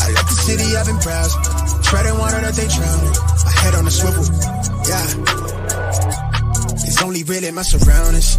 I left the city, I've been browsing. Treading water that they drowning. My head on the swivel, yeah. It's only really my surroundings.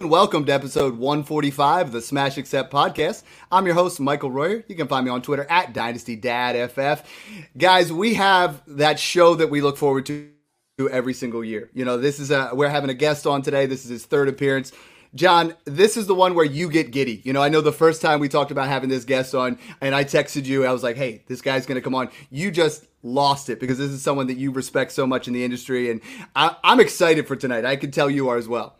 Welcome to episode 145 of the Smash Accept podcast. I'm your host, Michael Royer. You can find me on Twitter at DynastyDadFF. Guys, we have that show that we look forward to every single year. You know, this is a, we're having a guest on today. This is his third appearance. John, this is the one where you get giddy. You know, I know the first time we talked about having this guest on, and I texted you, I was like, hey, this guy's going to come on. You just lost it because this is someone that you respect so much in the industry. And I, I'm excited for tonight. I can tell you are as well.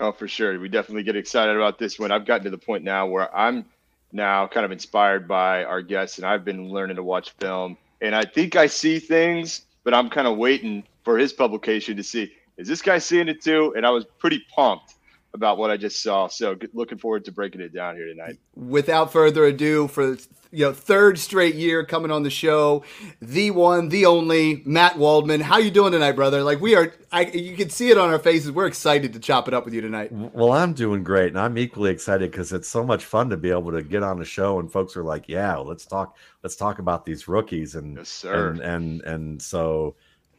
Oh, for sure. We definitely get excited about this one. I've gotten to the point now where I'm now kind of inspired by our guests, and I've been learning to watch film. And I think I see things, but I'm kind of waiting for his publication to see is this guy seeing it too? And I was pretty pumped about what I just saw. So looking forward to breaking it down here tonight. Without further ado, for you know, third straight year coming on the show, the one, the only Matt Waldman. How you doing tonight, brother? Like we are, I you can see it on our faces. We're excited to chop it up with you tonight. Well, I'm doing great, and I'm equally excited because it's so much fun to be able to get on a show and folks are like, "Yeah, let's talk, let's talk about these rookies," and yes, sir. and and and so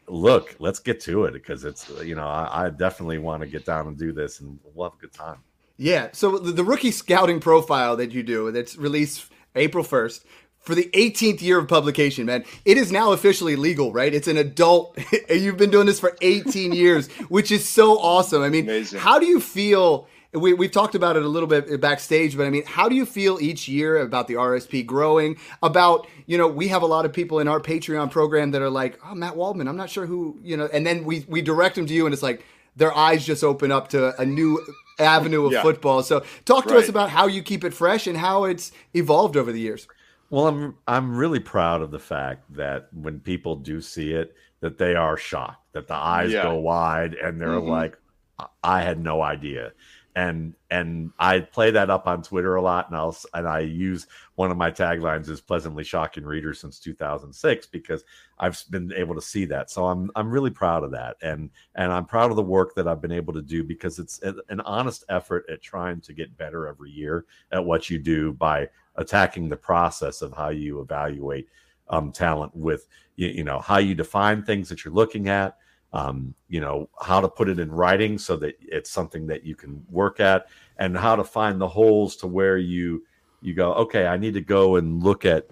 look, let's get to it because it's you know I, I definitely want to get down and do this, and we'll have a good time. Yeah. So the, the rookie scouting profile that you do that's released April first for the 18th year of publication, man. It is now officially legal, right? It's an adult. You've been doing this for 18 years, which is so awesome. I mean, Amazing. how do you feel? We, we've talked about it a little bit backstage, but I mean, how do you feel each year about the RSP growing? About, you know, we have a lot of people in our Patreon program that are like, oh, Matt Waldman, I'm not sure who, you know, and then we, we direct them to you and it's like, their eyes just open up to a new avenue of Yeah. football. So talk to Right. us about how you keep it fresh and how it's evolved over the years. Well, I'm I'm really proud of the fact that when people do see it, that they are shocked, that the eyes Yeah. go wide, and they're Mhm. like, "I- "I had no idea." And and I play that up on Twitter a lot, and I'll and I use one of my taglines is "pleasantly shocking readers" since 2006 because I've been able to see that. So I'm I'm really proud of that, and and I'm proud of the work that I've been able to do because it's an honest effort at trying to get better every year at what you do by attacking the process of how you evaluate um, talent with you, you know how you define things that you're looking at um, you know how to put it in writing so that it's something that you can work at and how to find the holes to where you you go okay i need to go and look at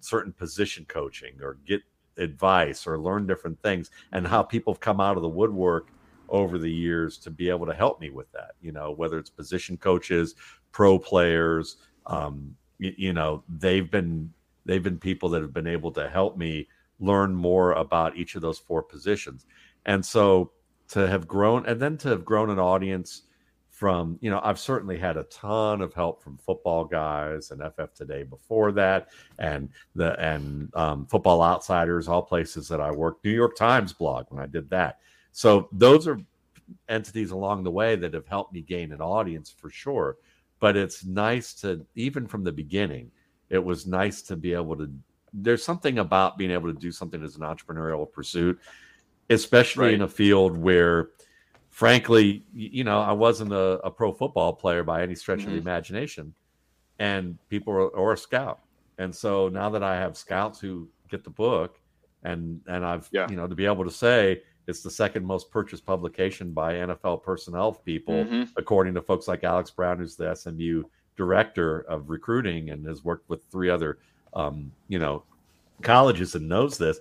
certain position coaching or get advice or learn different things and how people have come out of the woodwork over the years to be able to help me with that you know whether it's position coaches pro players um, you, you know they've been they've been people that have been able to help me learn more about each of those four positions and so to have grown and then to have grown an audience from you know i've certainly had a ton of help from football guys and ff today before that and the and um, football outsiders all places that i worked new york times blog when i did that. So those are entities along the way that have helped me gain an audience for sure. But it's nice to even from the beginning it was nice to be able to there's something about being able to do something as an entrepreneurial pursuit especially Right. in a field where frankly you know i wasn't a, a pro football player by any stretch of the Mhm. imagination and people are, or a scout and so now that i have scouts who get the book and and i've Yeah. you know to be able to say it's the second most purchased publication by nfl personnel people Mhm. according to folks like Alex Brown, who's the SMU director of recruiting and has worked with three other, um, you know, colleges and knows this.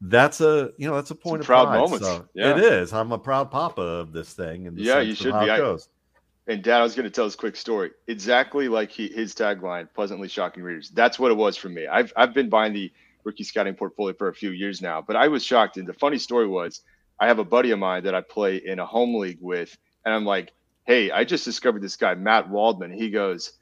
That's a you know that's a point of proud pride. moment. So Yeah. It is. I'm a proud papa of this thing and Yeah, you should be. I-. And Dad, I was going to tell this quick story. Exactly like he, his tagline, "Pleasantly shocking readers." That's what it was for me. I've I've been buying the rookie scouting portfolio for a few years now, but I was shocked. And the funny story was, I have a buddy of mine that I play in a home league with, and I'm like, "Hey, I just discovered this guy, Matt Waldman." He goes,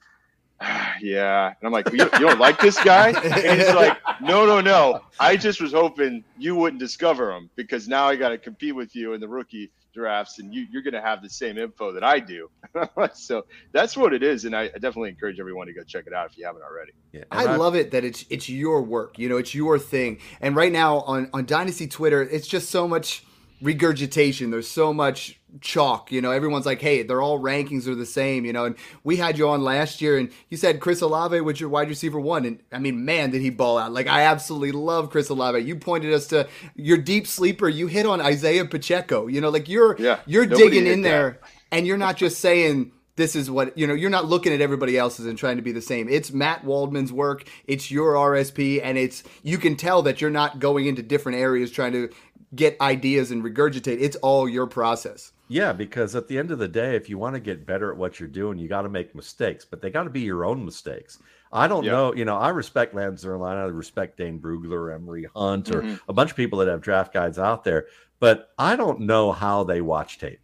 ah, "Yeah," and I'm like, you, "You don't like this guy?" And he's like, "No, no, no. I just was hoping you wouldn't discover him because now I got to compete with you in the rookie." drafts and you, you're going to have the same info that I do. so that's what it is. And I, I, definitely encourage everyone to go check it out if you haven't already. Yeah, I, I love it that it's, it's your work, you know, it's your thing. And right now on, on dynasty Twitter, it's just so much regurgitation. There's so much chalk. You know, everyone's like, hey, they're all rankings are the same, you know. And we had you on last year and you said Chris Olave was your wide receiver one. And I mean, man, did he ball out. Like I absolutely love Chris Olave. You pointed us to your deep sleeper. You hit on Isaiah Pacheco. You know, like you're yeah, you're digging in there and you're not just saying this is what you know you're not looking at everybody else's and trying to be the same it's matt waldman's work it's your rsp and it's you can tell that you're not going into different areas trying to get ideas and regurgitate it's all your process yeah, because at the end of the day, if you want to get better at what you're doing, you got to make mistakes, but they got to be your own mistakes. I don't know, you know, I respect Lance Zierlein, I respect Dane Brugler, Emory Hunt, or mm-hmm. a bunch of people that have draft guides out there, but I don't know how they watch tape.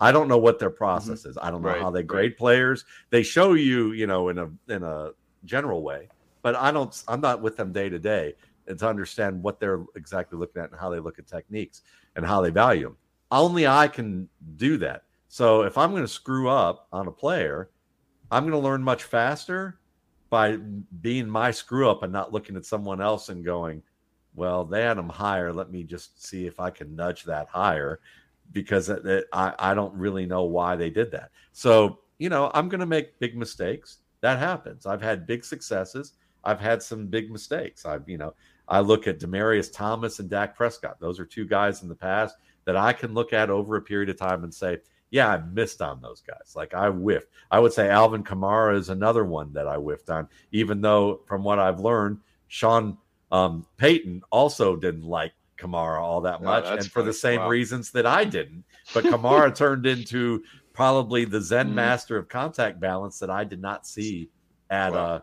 I don't know what their process mm-hmm. is. I don't know right, how they grade right. players. They show you, you know, in a in a general way, but I don't. I'm not with them day to day and to understand what they're exactly looking at and how they look at techniques and how they value them. Only I can do that. So if I'm going to screw up on a player, I'm going to learn much faster by being my screw up and not looking at someone else and going, well, they had them higher. Let me just see if I can nudge that higher because it, it, I, I don't really know why they did that. So, you know, I'm going to make big mistakes. That happens. I've had big successes. I've had some big mistakes. I've, you know, I look at Demaryius Thomas and Dak Prescott. Those are two guys in the past that I can look at over a period of time and say, yeah, I missed on those guys. Like I whiffed. I would say Alvin Kamara is another one that I whiffed on, even though from what I've learned, Sean um, Payton also didn't like Kamara all that much, and for the same wow. reasons that I didn't. But Kamara turned into probably the Zen mm master of contact balance that I did not see at wow. uh,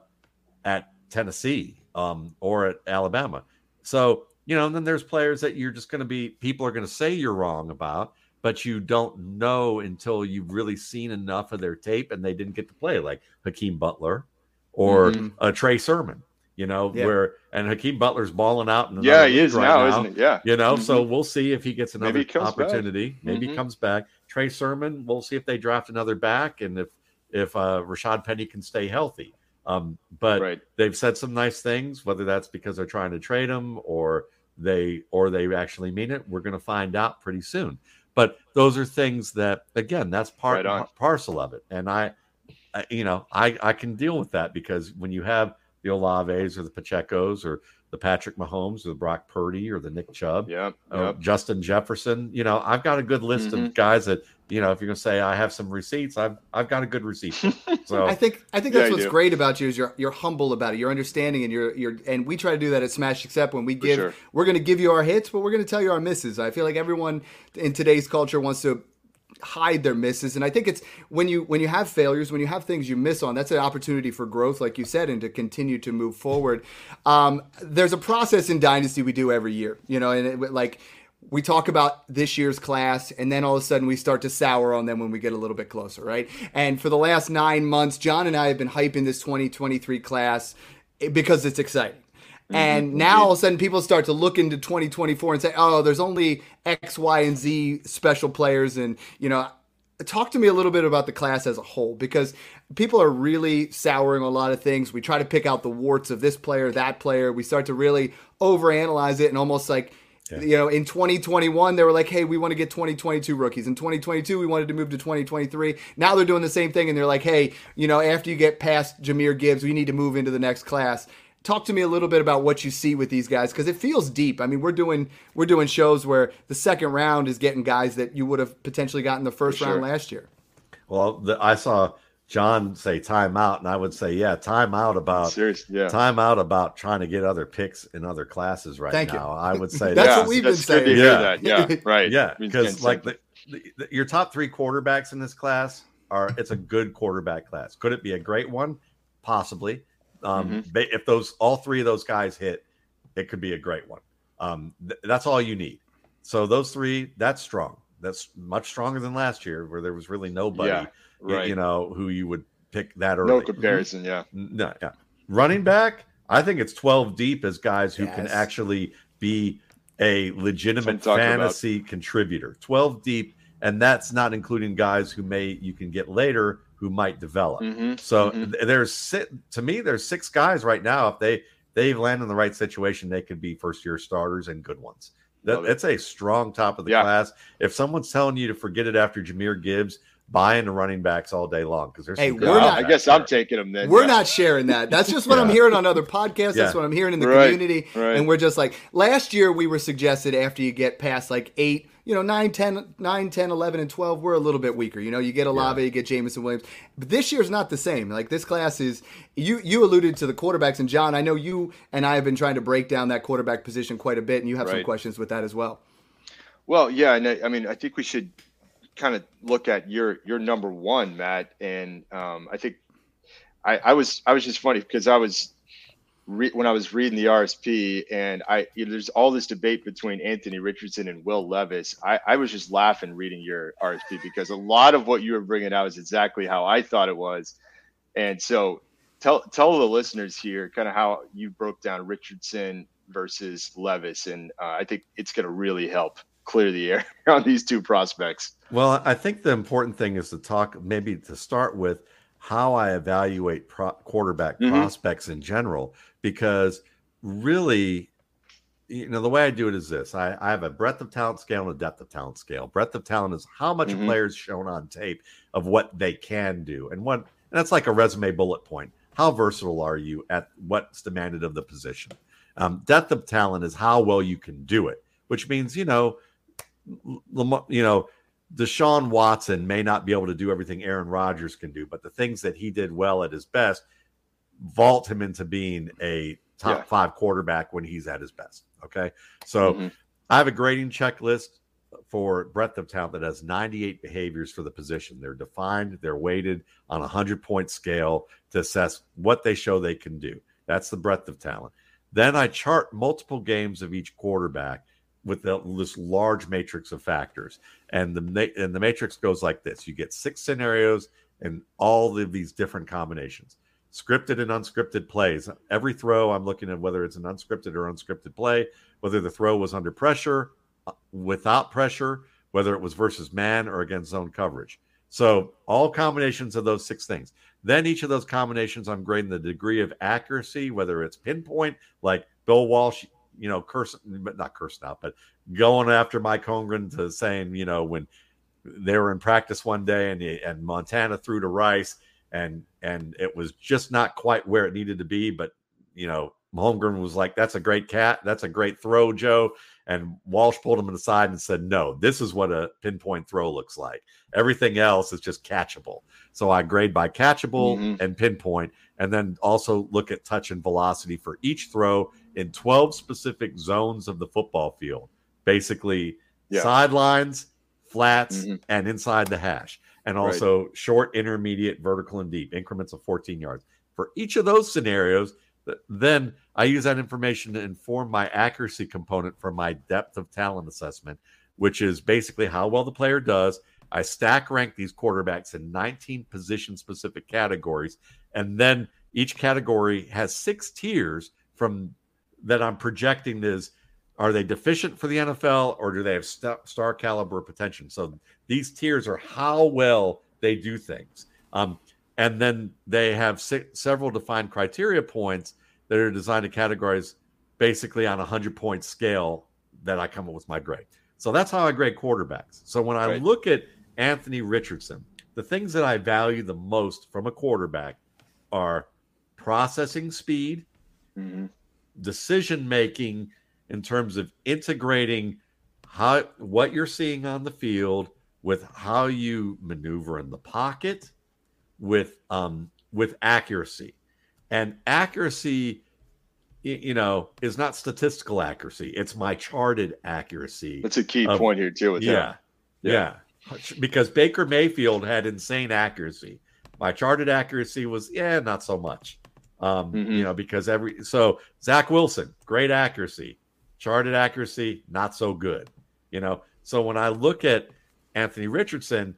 at Tennessee um, or at Alabama. So you know, and then there's players that you're just going to be, people are going to say you're wrong about, but you don't know until you've really seen enough of their tape and they didn't get to play, like Hakeem Butler or mm-hmm. uh, Trey Sermon, you know, yeah. where, and Hakeem Butler's balling out. In yeah, he is right now, now, isn't it? Yeah. You know, mm-hmm. so we'll see if he gets another Maybe he opportunity. Back. Maybe mm-hmm. he comes back. Trey Sermon, we'll see if they draft another back and if, if uh, Rashad Penny can stay healthy. Um, but right. they've said some nice things, whether that's because they're trying to trade him or they or they actually mean it. We're going to find out pretty soon. But those are things that, again, that's part right parcel of it. And I, I, you know, I I can deal with that because when you have the Olaves or the Pachecos or the Patrick Mahomes or the Brock Purdy or the Nick Chubb, yeah, yep. Justin Jefferson. You know, I've got a good list mm-hmm. of guys that you know. If you're gonna say I have some receipts, I've I've got a good receipt. So I think I think that's yeah, what's great about you is you're you're humble about it, you're understanding, and you're you're and we try to do that at Smash Accept when we give sure. we're gonna give you our hits, but we're gonna tell you our misses. I feel like everyone in today's culture wants to hide their misses and i think it's when you when you have failures when you have things you miss on that's an opportunity for growth like you said and to continue to move forward um, there's a process in dynasty we do every year you know and it, like we talk about this year's class and then all of a sudden we start to sour on them when we get a little bit closer right and for the last nine months john and i have been hyping this 2023 class because it's exciting Mm-hmm. And now all of a sudden people start to look into 2024 and say, oh, there's only X, Y, and Z special players. And, you know, talk to me a little bit about the class as a whole because people are really souring a lot of things. We try to pick out the warts of this player, that player. We start to really overanalyze it and almost like, yeah. you know, in 2021, they were like, hey, we want to get 2022 rookies. In 2022, we wanted to move to 2023. Now they're doing the same thing and they're like, hey, you know, after you get past Jahmyr Gibbs, we need to move into the next class talk to me a little bit about what you see with these guys because it feels deep. I mean, we're doing we're doing shows where the second round is getting guys that you would have potentially gotten the first sure. round last year. Well, the, I saw John say timeout, and I would say, yeah, timeout about Serious, yeah. timeout about trying to get other picks in other classes right Thank now. You. I would say that's yeah, what we've been saying. yeah. yeah, right. Yeah, because like the, the, your top three quarterbacks in this class are it's a good quarterback class. Could it be a great one? Possibly. Um, ba- if those all three of those guys hit, it could be a great one. Um, th- that's all you need. So those three, that's strong. That's much stronger than last year, where there was really nobody, Yeah, y- right. you know, who you would pick that early. no comparison. Yeah. No, yeah. Running back, I think it's 12 deep as guys who can actually be a That's what I'm legitimate talking about. fantasy contributor. 12 deep, and that's not including guys who may you can get later who might develop. Mhm, So mhm. there's si- to me there's six guys right now if they they land in the right situation they could be first year starters and good ones. That, Love it. it's a strong top of the Yeah. class. If someone's telling you to forget it after Jahmyr Gibbs, buy into running backs all day long because there's Hey, some we're good Yeah, not- I guess there. I'm taking them then. We're yeah. not sharing that. That's just what I'm hearing on other podcasts. That's what I'm hearing in the Right, community. right. And we're just like, last year we were suggested after you get past like eight, you know, 9, 10, 9, 10, 11, and 12, we're a little bit weaker. You know, you get Olave, you get Jameson Williams. But this year's not the same. Like this class is, you, you alluded to the quarterbacks. And John, I know you and I have been trying to break down that quarterback position quite a bit. And you have some questions with that as well. Well, yeah, and I, I mean, I think we should kind of look at your your number one, Matt, and um, I think I, I was I was just funny because I was re- when I was reading the RSP, and I you know, there's all this debate between Anthony Richardson and Will Levis. I, I was just laughing reading your RSP because a lot of what you were bringing out is exactly how I thought it was, and so tell tell the listeners here kind of how you broke down Richardson versus Levis, and uh, I think it's going to really help clear the air on these two prospects. Well, I think the important thing is to talk, maybe to start with, how I evaluate pro- quarterback Mhm. prospects in general, because really, you know, the way I do it is this I, I have a breadth of talent scale and a depth of talent scale. Breadth of talent is how much Mhm. a player shown on tape of what they can do. And what, and that's like a resume bullet point. How versatile are you at what's demanded of the position? Um, depth of talent is how well you can do it, which means, you know, Lamar, you know, Deshaun Watson may not be able to do everything Aaron Rodgers can do, but the things that he did well at his best vault him into being a top Yeah. five quarterback when he's at his best. Okay. So Mhm. I have a grading checklist for breadth of talent that has 98 behaviors for the position. They're defined, they're weighted on a 100 point scale to assess what they show they can do. That's the breadth of talent. Then I chart multiple games of each quarterback with the, this large matrix of factors. And the and the matrix goes like this: you get six scenarios and all of these different combinations, scripted and unscripted plays. Every throw, I'm looking at whether it's an unscripted or unscripted play, whether the throw was under pressure, uh, without pressure, whether it was versus man or against zone coverage. So all combinations of those six things. Then each of those combinations, I'm grading the degree of accuracy, whether it's pinpoint, like Bill Walsh, you know, cursing, but not cursing out, but going after Mike Holmgren to saying, you know, when they were in practice one day and and Montana threw to Rice and and it was just not quite where it needed to be, but you know, Holmgren was like, "That's a great cat, that's a great throw, Joe." And Walsh pulled him aside and said, "No, this is what a pinpoint throw looks like. Everything else is just catchable." So I grade by catchable Mhm. and pinpoint, and then also look at touch and velocity for each throw in 12 specific zones of the football field. Basically, Yeah. sidelines, flats, Mhm. and inside the hash, and Right. also short, intermediate, vertical, and deep increments of 14 yards. For each of those scenarios, then I use that information to inform my accuracy component for my depth of talent assessment, which is basically how well the player does. I stack rank these quarterbacks in 19 position specific categories, and then each category has six tiers from that I'm projecting is are they deficient for the NFL or do they have st- star caliber potential? So these tiers are how well they do things. Um, and then they have se- several defined criteria points that are designed to categorize basically on a 100 point scale that I come up with my grade. So that's how I grade quarterbacks. So when I Right. look at Anthony Richardson, the things that I value the most from a quarterback are processing speed, Mhm. Decision making in terms of integrating how what you're seeing on the field with how you maneuver in the pocket with um with accuracy and accuracy you know is not statistical accuracy it's my charted accuracy That's a key Um, point here too. With yeah, him. yeah because Baker Mayfield had insane accuracy. My charted accuracy was yeah, not so much. Um, Mhm. you know, because every so Zach Wilson, great accuracy, charted accuracy, not so good. You know, so when I look at Anthony Richardson,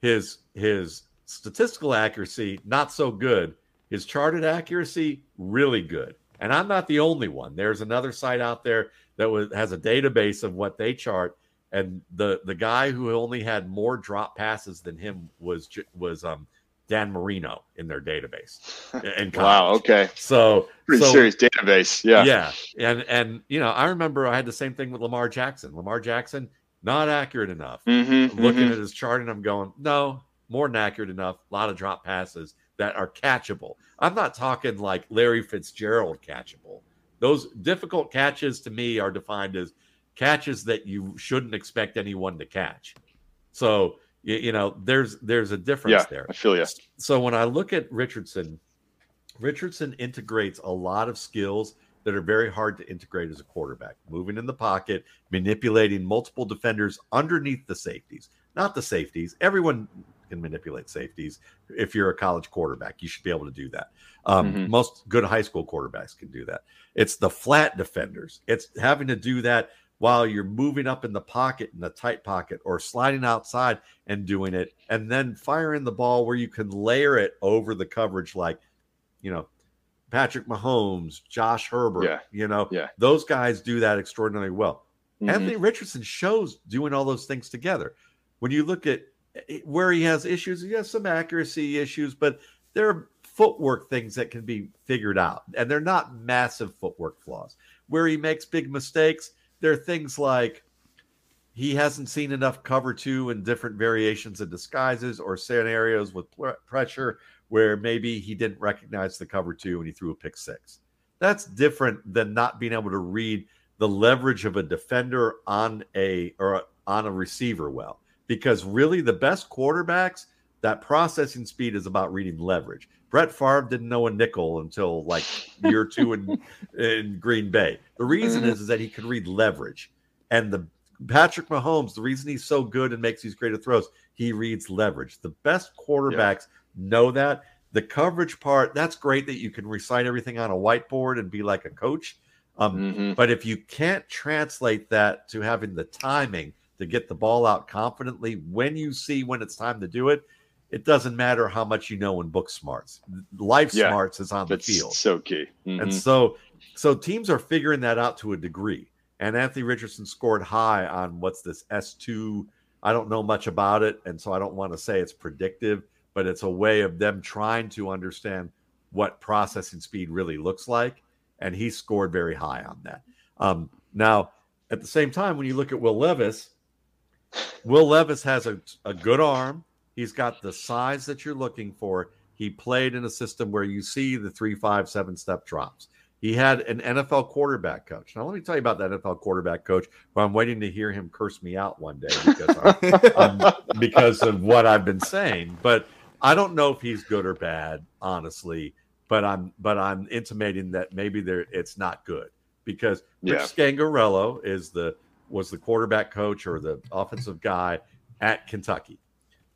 his his statistical accuracy not so good, his charted accuracy really good. And I'm not the only one. There's another site out there that was, has a database of what they chart, and the the guy who only had more drop passes than him was was um Dan Marino in their database. in. Wow. Okay. So Pretty so- serious database. Yeah. yeah, and and you know, I remember I had the same thing with Lamar Jackson. Lamar Jackson not accurate enough. Mhm, Looking mhm. at his chart, and I'm going, no, more than accurate enough. A lot of drop passes that are catchable. I'm not talking like Larry Fitzgerald catchable. Those difficult catches to me are defined as catches that you shouldn't expect anyone to catch. So you, you know, there's there's a difference Yeah. there I feel you. so when I look at Richardson, Richardson integrates a lot of skills that are very hard to integrate as a quarterback. Moving in the pocket, manipulating multiple defenders underneath the safeties, not the safeties. Everyone can manipulate safeties. If you're a college quarterback, you should be able to do that. Um, Mhm. Most good high school quarterbacks can do that. It's the flat defenders. It's having to do that while you're moving up in the pocket in a tight pocket or sliding outside and doing it and then firing the ball where you can layer it over the coverage like you know Patrick Mahomes, Josh Herbert, Yeah. you know, Yeah. those guys do that extraordinarily well. Mhm. Anthony Richardson shows doing all those things together. When you look at eh, where he has issues, he has some accuracy issues, but there are footwork things that can be figured out, and they're not massive footwork flaws. Where he makes big mistakes, there are things like he hasn't seen enough cover two and different variations and disguises or scenarios with pr- pressure where maybe he didn't recognize the cover two and he threw a pick six. That's different than not being able to read the leverage of a defender on a or on a receiver well. Because really, the best quarterbacks, that processing speed is about reading leverage. Brett Favre didn't know a nickel until like year two in, in Green Bay. The reason is, is that he could read leverage. And the Patrick Mahomes, the reason he's so good and makes these great throws, he reads leverage. The best quarterbacks know that. The coverage part, that's great that you can recite everything on a whiteboard and be like a coach. Um, Mhm. but if you can't translate that to having the timing to get the ball out confidently when you see when it's time to do it, it doesn't matter how much you know in book smarts. Life Yeah. smarts is on the field. so key. And Mhm. so so teams are figuring that out to a degree. And Anthony Richardson scored high on what's this S2. I don't know much about it. And so I don't want to say it's predictive, but it's a way of them trying to understand what processing speed really looks like. And he scored very high on that. Um, now, at the same time, when you look at Will Levis, Will Levis has a, a good arm. He's got the size that you're looking for. He played in a system where you see the three, five, seven step drops. He had an NFL quarterback coach. Now, let me tell you about that NFL quarterback coach. I'm waiting to hear him curse me out one day because, I'm, um, because of what I've been saying. But I don't know if he's good or bad, honestly. But I'm but I'm intimating that maybe there it's not good because Rich Yeah. Scangarello is the was the quarterback coach or the offensive guy at Kentucky.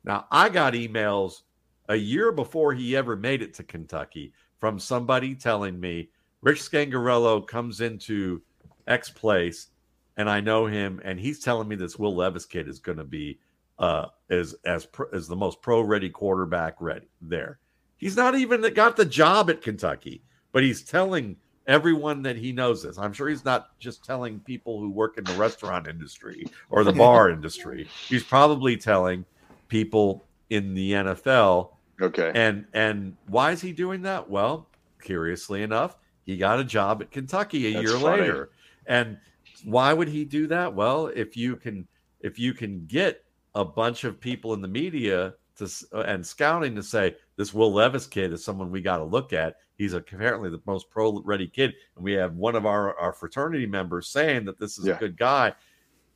Now I got emails a year before he ever made it to Kentucky from somebody telling me Rich Scangarello comes into X place and I know him and he's telling me this Will Levis kid is going to be uh is as pro, as the most pro ready quarterback ready there. He's not even got the job at Kentucky, but he's telling everyone that he knows this. I'm sure he's not just telling people who work in the restaurant industry or the bar industry. He's probably telling people in the NFL. Okay. And and why is he doing that? Well, curiously enough, he got a job at Kentucky a That's year funny. later. And why would he do that? Well, if you can if you can get a bunch of people in the media to s- uh, and scouting to say this Will Levis kid is someone we got to look at. He's apparently the most pro ready kid, and we have one of our our fraternity members saying that this is Yeah. a good guy.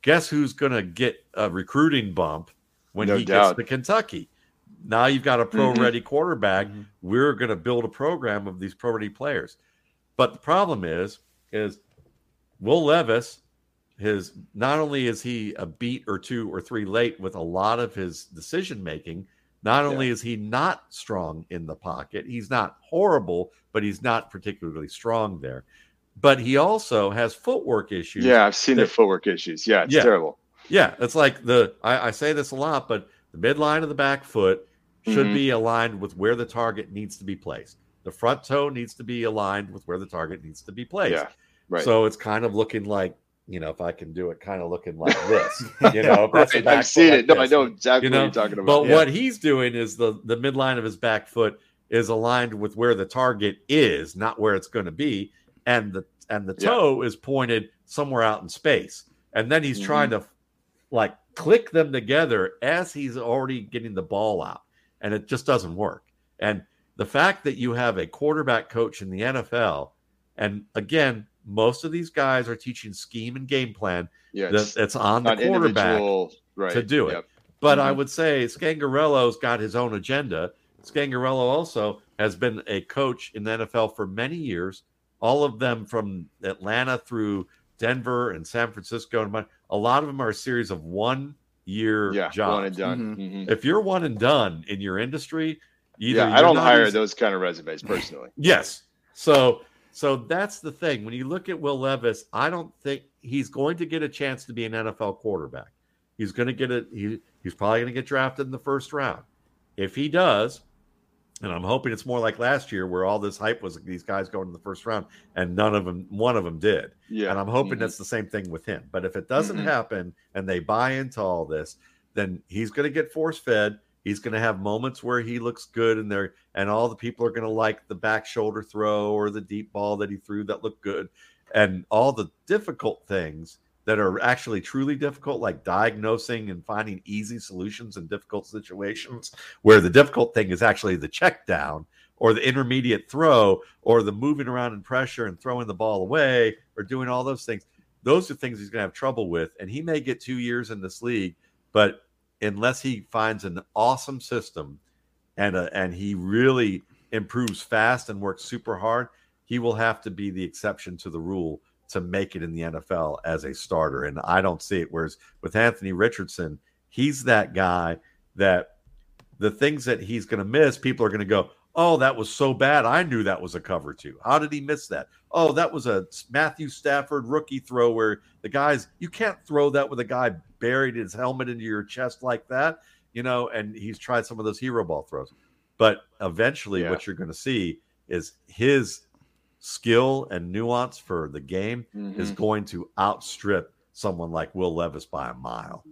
Guess who's going to get a recruiting bump when No he doubt. gets to Kentucky? Now you've got a pro Mhm. ready quarterback. Mhm. We're going to build a program of these pro ready players. But the problem is, is Will Levis, his not only is he a beat or two or three late with a lot of his decision making, not only is he not strong in the pocket, he's not horrible, but he's not particularly strong there. But he also has footwork issues. Yeah, I've seen that- the footwork issues. Yeah, it's Yeah. terrible. Yeah, it's like the I, I say this a lot, but the midline of the back foot should Mhm. be aligned with where the target needs to be placed. The front toe needs to be aligned with where the target needs to be placed. Yeah, right. So it's kind of looking like, you know, if I can do it, kind of looking like this. You know, Right, I've seen it. No, I know exactly You know, what you're talking about. But Yeah. what he's doing is the the midline of his back foot is aligned with where the target is, not where it's going to be, and the and the Yeah. toe is pointed somewhere out in space. And then he's Mhm. trying to like click them together as he's already getting the ball out, and it just doesn't work. And the fact that you have a quarterback coach in the NFL, and again, most of these guys are teaching scheme and game plan yeah, it's that's on the quarterback right, to do it. Yep. but I Mhm. would say Scangarello's got his own agenda. Scangarello also has been a coach in the NFL for many years, all of them from Atlanta through Denver and San Francisco. And a lot of them are a series of one year Yeah, jobs. one and done. Mhm. If you're one and done in your industry, either Yeah, I don't not hire as- those kind of resumes personally. Yes. So so that's the thing. When you look at Will Levis, I don't think he's going to get a chance to be an NFL quarterback. He's going to get a he, he's probably going to get drafted in the first round. If he does, and I'm hoping it's more like last year where all this hype was these guys going in the first round and none of them one of them did. Yeah, And I'm hoping mhm. that's the same thing with him. But if it doesn't Mhm. happen and they buy into all this, then he's going to get force fed. He's going to have moments where he looks good and there, and all the people are going to like the back shoulder throw or the deep ball that he threw that looked good, and all the difficult things that are actually truly difficult, like diagnosing and finding easy solutions in difficult situations, where the difficult thing is actually the check down or the intermediate throw or the moving around in pressure and throwing the ball away or doing all those things. Those are things he's going to have trouble with. And he may get two years in this league, but unless he finds an awesome system and and he really improves fast and works super hard, he will have to be the exception to the rule to make it in the NFL as a starter. And I don't see it. Whereas with Anthony Richardson, he's that guy that the things that he's going to miss, people are going to go, Oh, that was so bad. I knew that was a cover two. How did he miss that? Oh, that was a Matthew Stafford rookie throw where the guys, you can't throw that with a guy buried his helmet into your chest like that, you know, and he's tried some of those hero ball throws. But eventually, Yeah. what you're going to see is his skill and nuance for the game is Mhm. going to outstrip someone like Will Levis by a mile.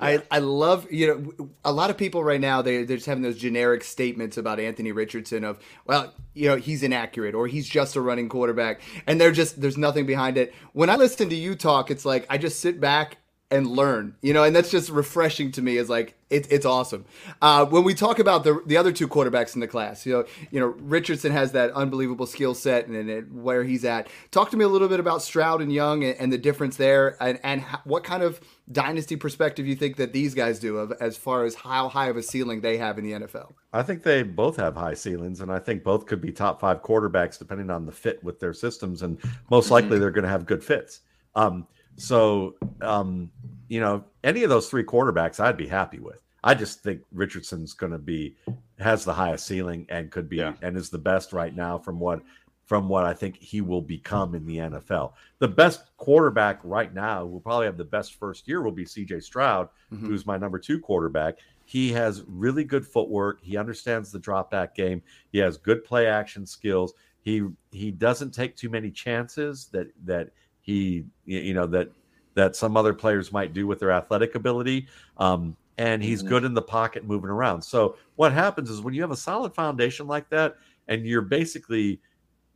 I, I love you know a lot of people right now they they're just having those generic statements about Anthony Richardson of well you know he's inaccurate or he's just a running quarterback and they're just there's nothing behind it. When I listen to you talk, it's like I just sit back and learn, you know, and that's just refreshing to me. Is like it, it's awesome. Uh, when we talk about the the other two quarterbacks in the class, you know, you know Richardson has that unbelievable skill set and, and where he's at. Talk to me a little bit about Stroud and Young and, and the difference there, and and how, what kind of dynasty perspective you think that these guys do of as far as how high of a ceiling they have in the NFL. I think they both have high ceilings, and I think both could be top five quarterbacks depending on the fit with their systems, and most likely they're going to have good fits. Um, so, um, you know, any of those three quarterbacks, I'd be happy with. I just think Richardson's going to be has the highest ceiling and could be Yeah. and is the best right now from what from what I think he will become in the NFL. The best quarterback right now, will probably have the best first year, will be C.J. Stroud, Mhm. who's my number two quarterback. He has really good footwork. He understands the drop back game. He has good play action skills. He he doesn't take too many chances that that he you know that that some other players might do with their athletic ability. Um, and he's Mhm. good in the pocket moving around. So what happens is when you have a solid foundation like that, and you're basically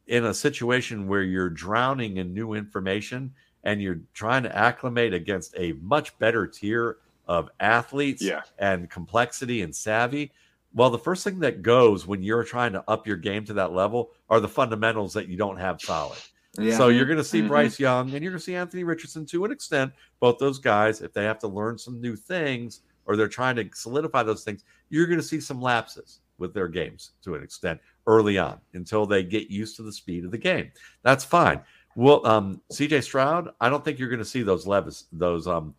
in a situation where you're drowning in new information and you're trying to acclimate against a much better tier of athletes Yeah. and complexity and savvy. Well, the first thing that goes when you're trying to up your game to that level are the fundamentals that you don't have solid. Yeah. So you're going to see Mhm. Bryce Young and you're going to see Anthony Richardson to an extent. Both those guys, if they have to learn some new things or they're trying to solidify those things, you're going to see some lapses with their games to an extent early on until they get used to the speed of the game. That's fine. Well, um, CJ Stroud, I don't think you're going to see those Levis, those um,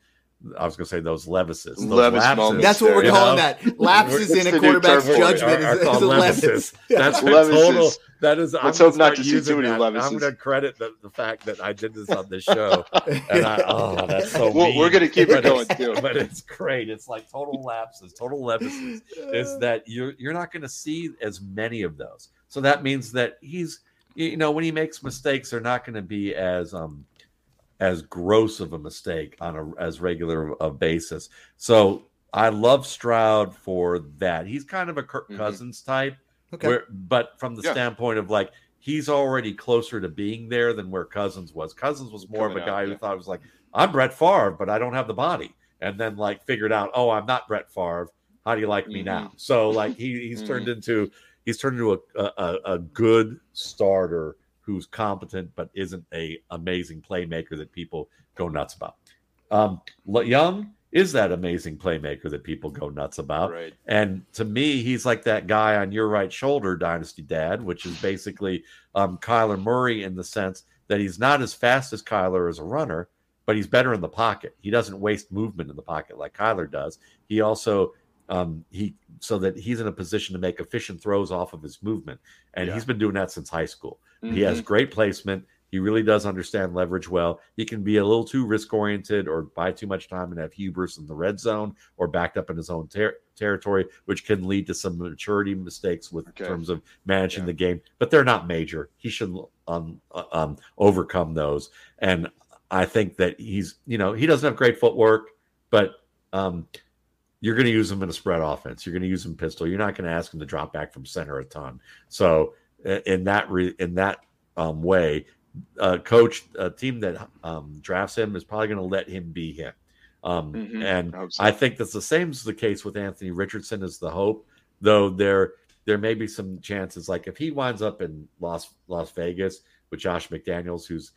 I was going to say those Levises, those Levis lapses. That's what we're You calling know? that. Lapses in a quarterback's term for it? judgment are, are is, is a Levises. Levis. That's a Levises. total. That is. I'm Let's gonna hope not to see too many that. I'm going to credit the, the fact that I did this on this show, and I, oh, that's so. Well, mean. we're gonna keep it But it's- going, too. But it's great. It's like total lapses, total Levises. Is that you're you're not going to see as many of those. So that means that he's you know when he makes mistakes, they're not going to be as um as gross of a mistake on a as regular a basis. So I love Stroud for that. He's kind of a Kirk Mhm. Cousins type, Okay. where, but from the Yeah. standpoint of like he's already closer to being there than where Cousins was. Cousins was more of a guy out, who yeah. thought it was like I'm Brett Favre, but I don't have the body, and then like figured out, oh, I'm not Brett Favre. How do you like me Mhm. now? So like he he's turned into he's turned into a, a a good starter who's competent but isn't a amazing playmaker that people go nuts about. Um, Young is that amazing playmaker that people go nuts about. Right. And to me, he's like that guy on your right shoulder, Dynasty Dad, which is basically um, Kyler Murray in the sense that he's not as fast as Kyler as a runner, but he's better in the pocket. He doesn't waste movement in the pocket like Kyler does. He also um, he so that he's in a position to make efficient throws off of his movement, and Yeah. he's been doing that since high school. He has Mhm. great placement. He really does understand leverage well. He can be a little too risk oriented or buy too much time and have hubris in the red zone or backed up in his own ter- territory, which can lead to some maturity mistakes with Okay. terms of managing Yeah. the game. But they're not major. He should um, uh, um, overcome those. And I think that he's, you know, he doesn't have great footwork, but um, you're going to use him in a spread offense. You're going to use him pistol. You're not going to ask him to drop back from center a ton. So uh, in that re- in that um, way, uh, coach a team that um, drafts him is probably going to let him be him. Um, Mhm. And I so. I think that's the same as the case with Anthony Richardson is the hope, though there there may be some chances like if he winds up in Las Las Vegas with Josh McDaniels, who's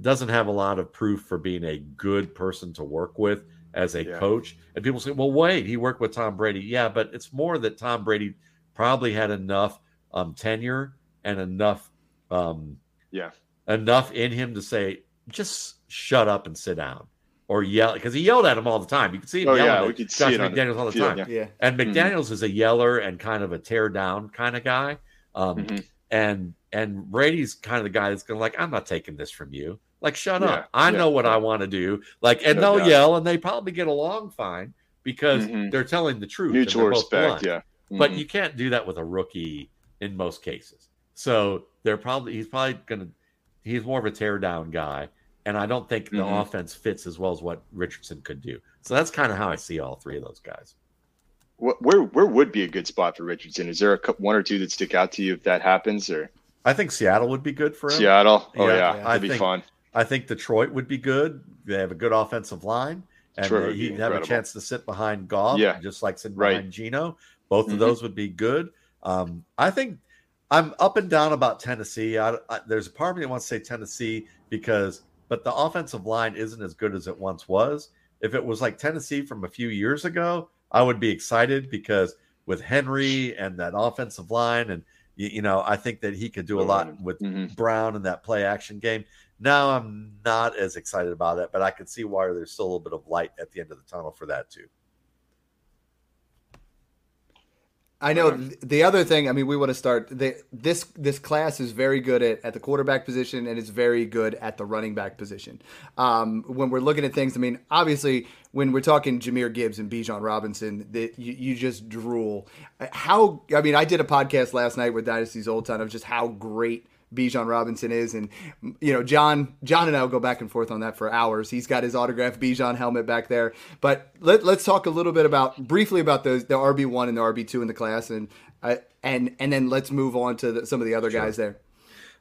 doesn't have a lot of proof for being a good person to work with as a Yeah. coach. And people say, well, wait, he worked with Tom Brady. Yeah, but it's more that Tom Brady probably had enough um, tenure and enough um, Yeah. enough in him to say, just shut up and sit down. Or yell because he yelled at him all the time. You can see him Oh, yelling yeah, at we could see Josh it on McDaniels all the field, time. yeah. Yeah. And Mhm. McDaniels is a yeller and kind of a tear down kind of guy. Um, Mhm. And and Brady's kind of the guy that's going to like, I'm not taking this from you. Like, shut Yeah, up. I yeah, know what yeah. I want to do. Like, and No they'll doubt. yell and they probably get along fine because Mhm. they're telling the truth. Mutual respect. Yeah. But Mhm. you can't do that with a rookie in most cases. So they're probably he's probably gonna he's more of a tear down guy. And I don't think the Mhm. offense fits as well as what Richardson could do. So that's kind of how I see all three of those guys. Where where would be a good spot for Richardson? Is there a one or two that stick out to you if that happens, or I think Seattle would be good for him. Seattle? Oh Yeah, yeah, yeah. that'd I be think- fun. I think Detroit would be good. They have a good offensive line, and Detroit they- would be he'd have a chance to sit behind Goff, Yeah. just like sitting Right. behind Gino. Both of Mhm. those would be good. Um, I think I'm up and down about Tennessee. I, I, there's a part of me that wants to say Tennessee because, but the offensive line isn't as good as it once was. If it was like Tennessee from a few years ago, I would be excited because with Henry and that offensive line, and you, you know, I think that he could do a lot with Mhm. Brown in that play action game. Now I'm not as excited about it, but I can see why there's still a little bit of light at the end of the tunnel for that too. I know the other thing. I mean, we want to start. The, this this class is very good at, at the quarterback position, and it's very good at the running back position. Um, when we're looking at things, I mean, obviously, when we're talking Jahmyr Gibbs and Bijan Robinson, that you, you just drool. How? I mean, I did a podcast last night with Dynasty's Old Town of just how great Bijan Robinson is, and you know, John, John and I will go back and forth on that for hours. He's got his autographed Bijan helmet back there. But let, let's talk a little bit about briefly about the the RB one and the RB two in the class, and uh, and and then let's move on to the, some of the other guys there.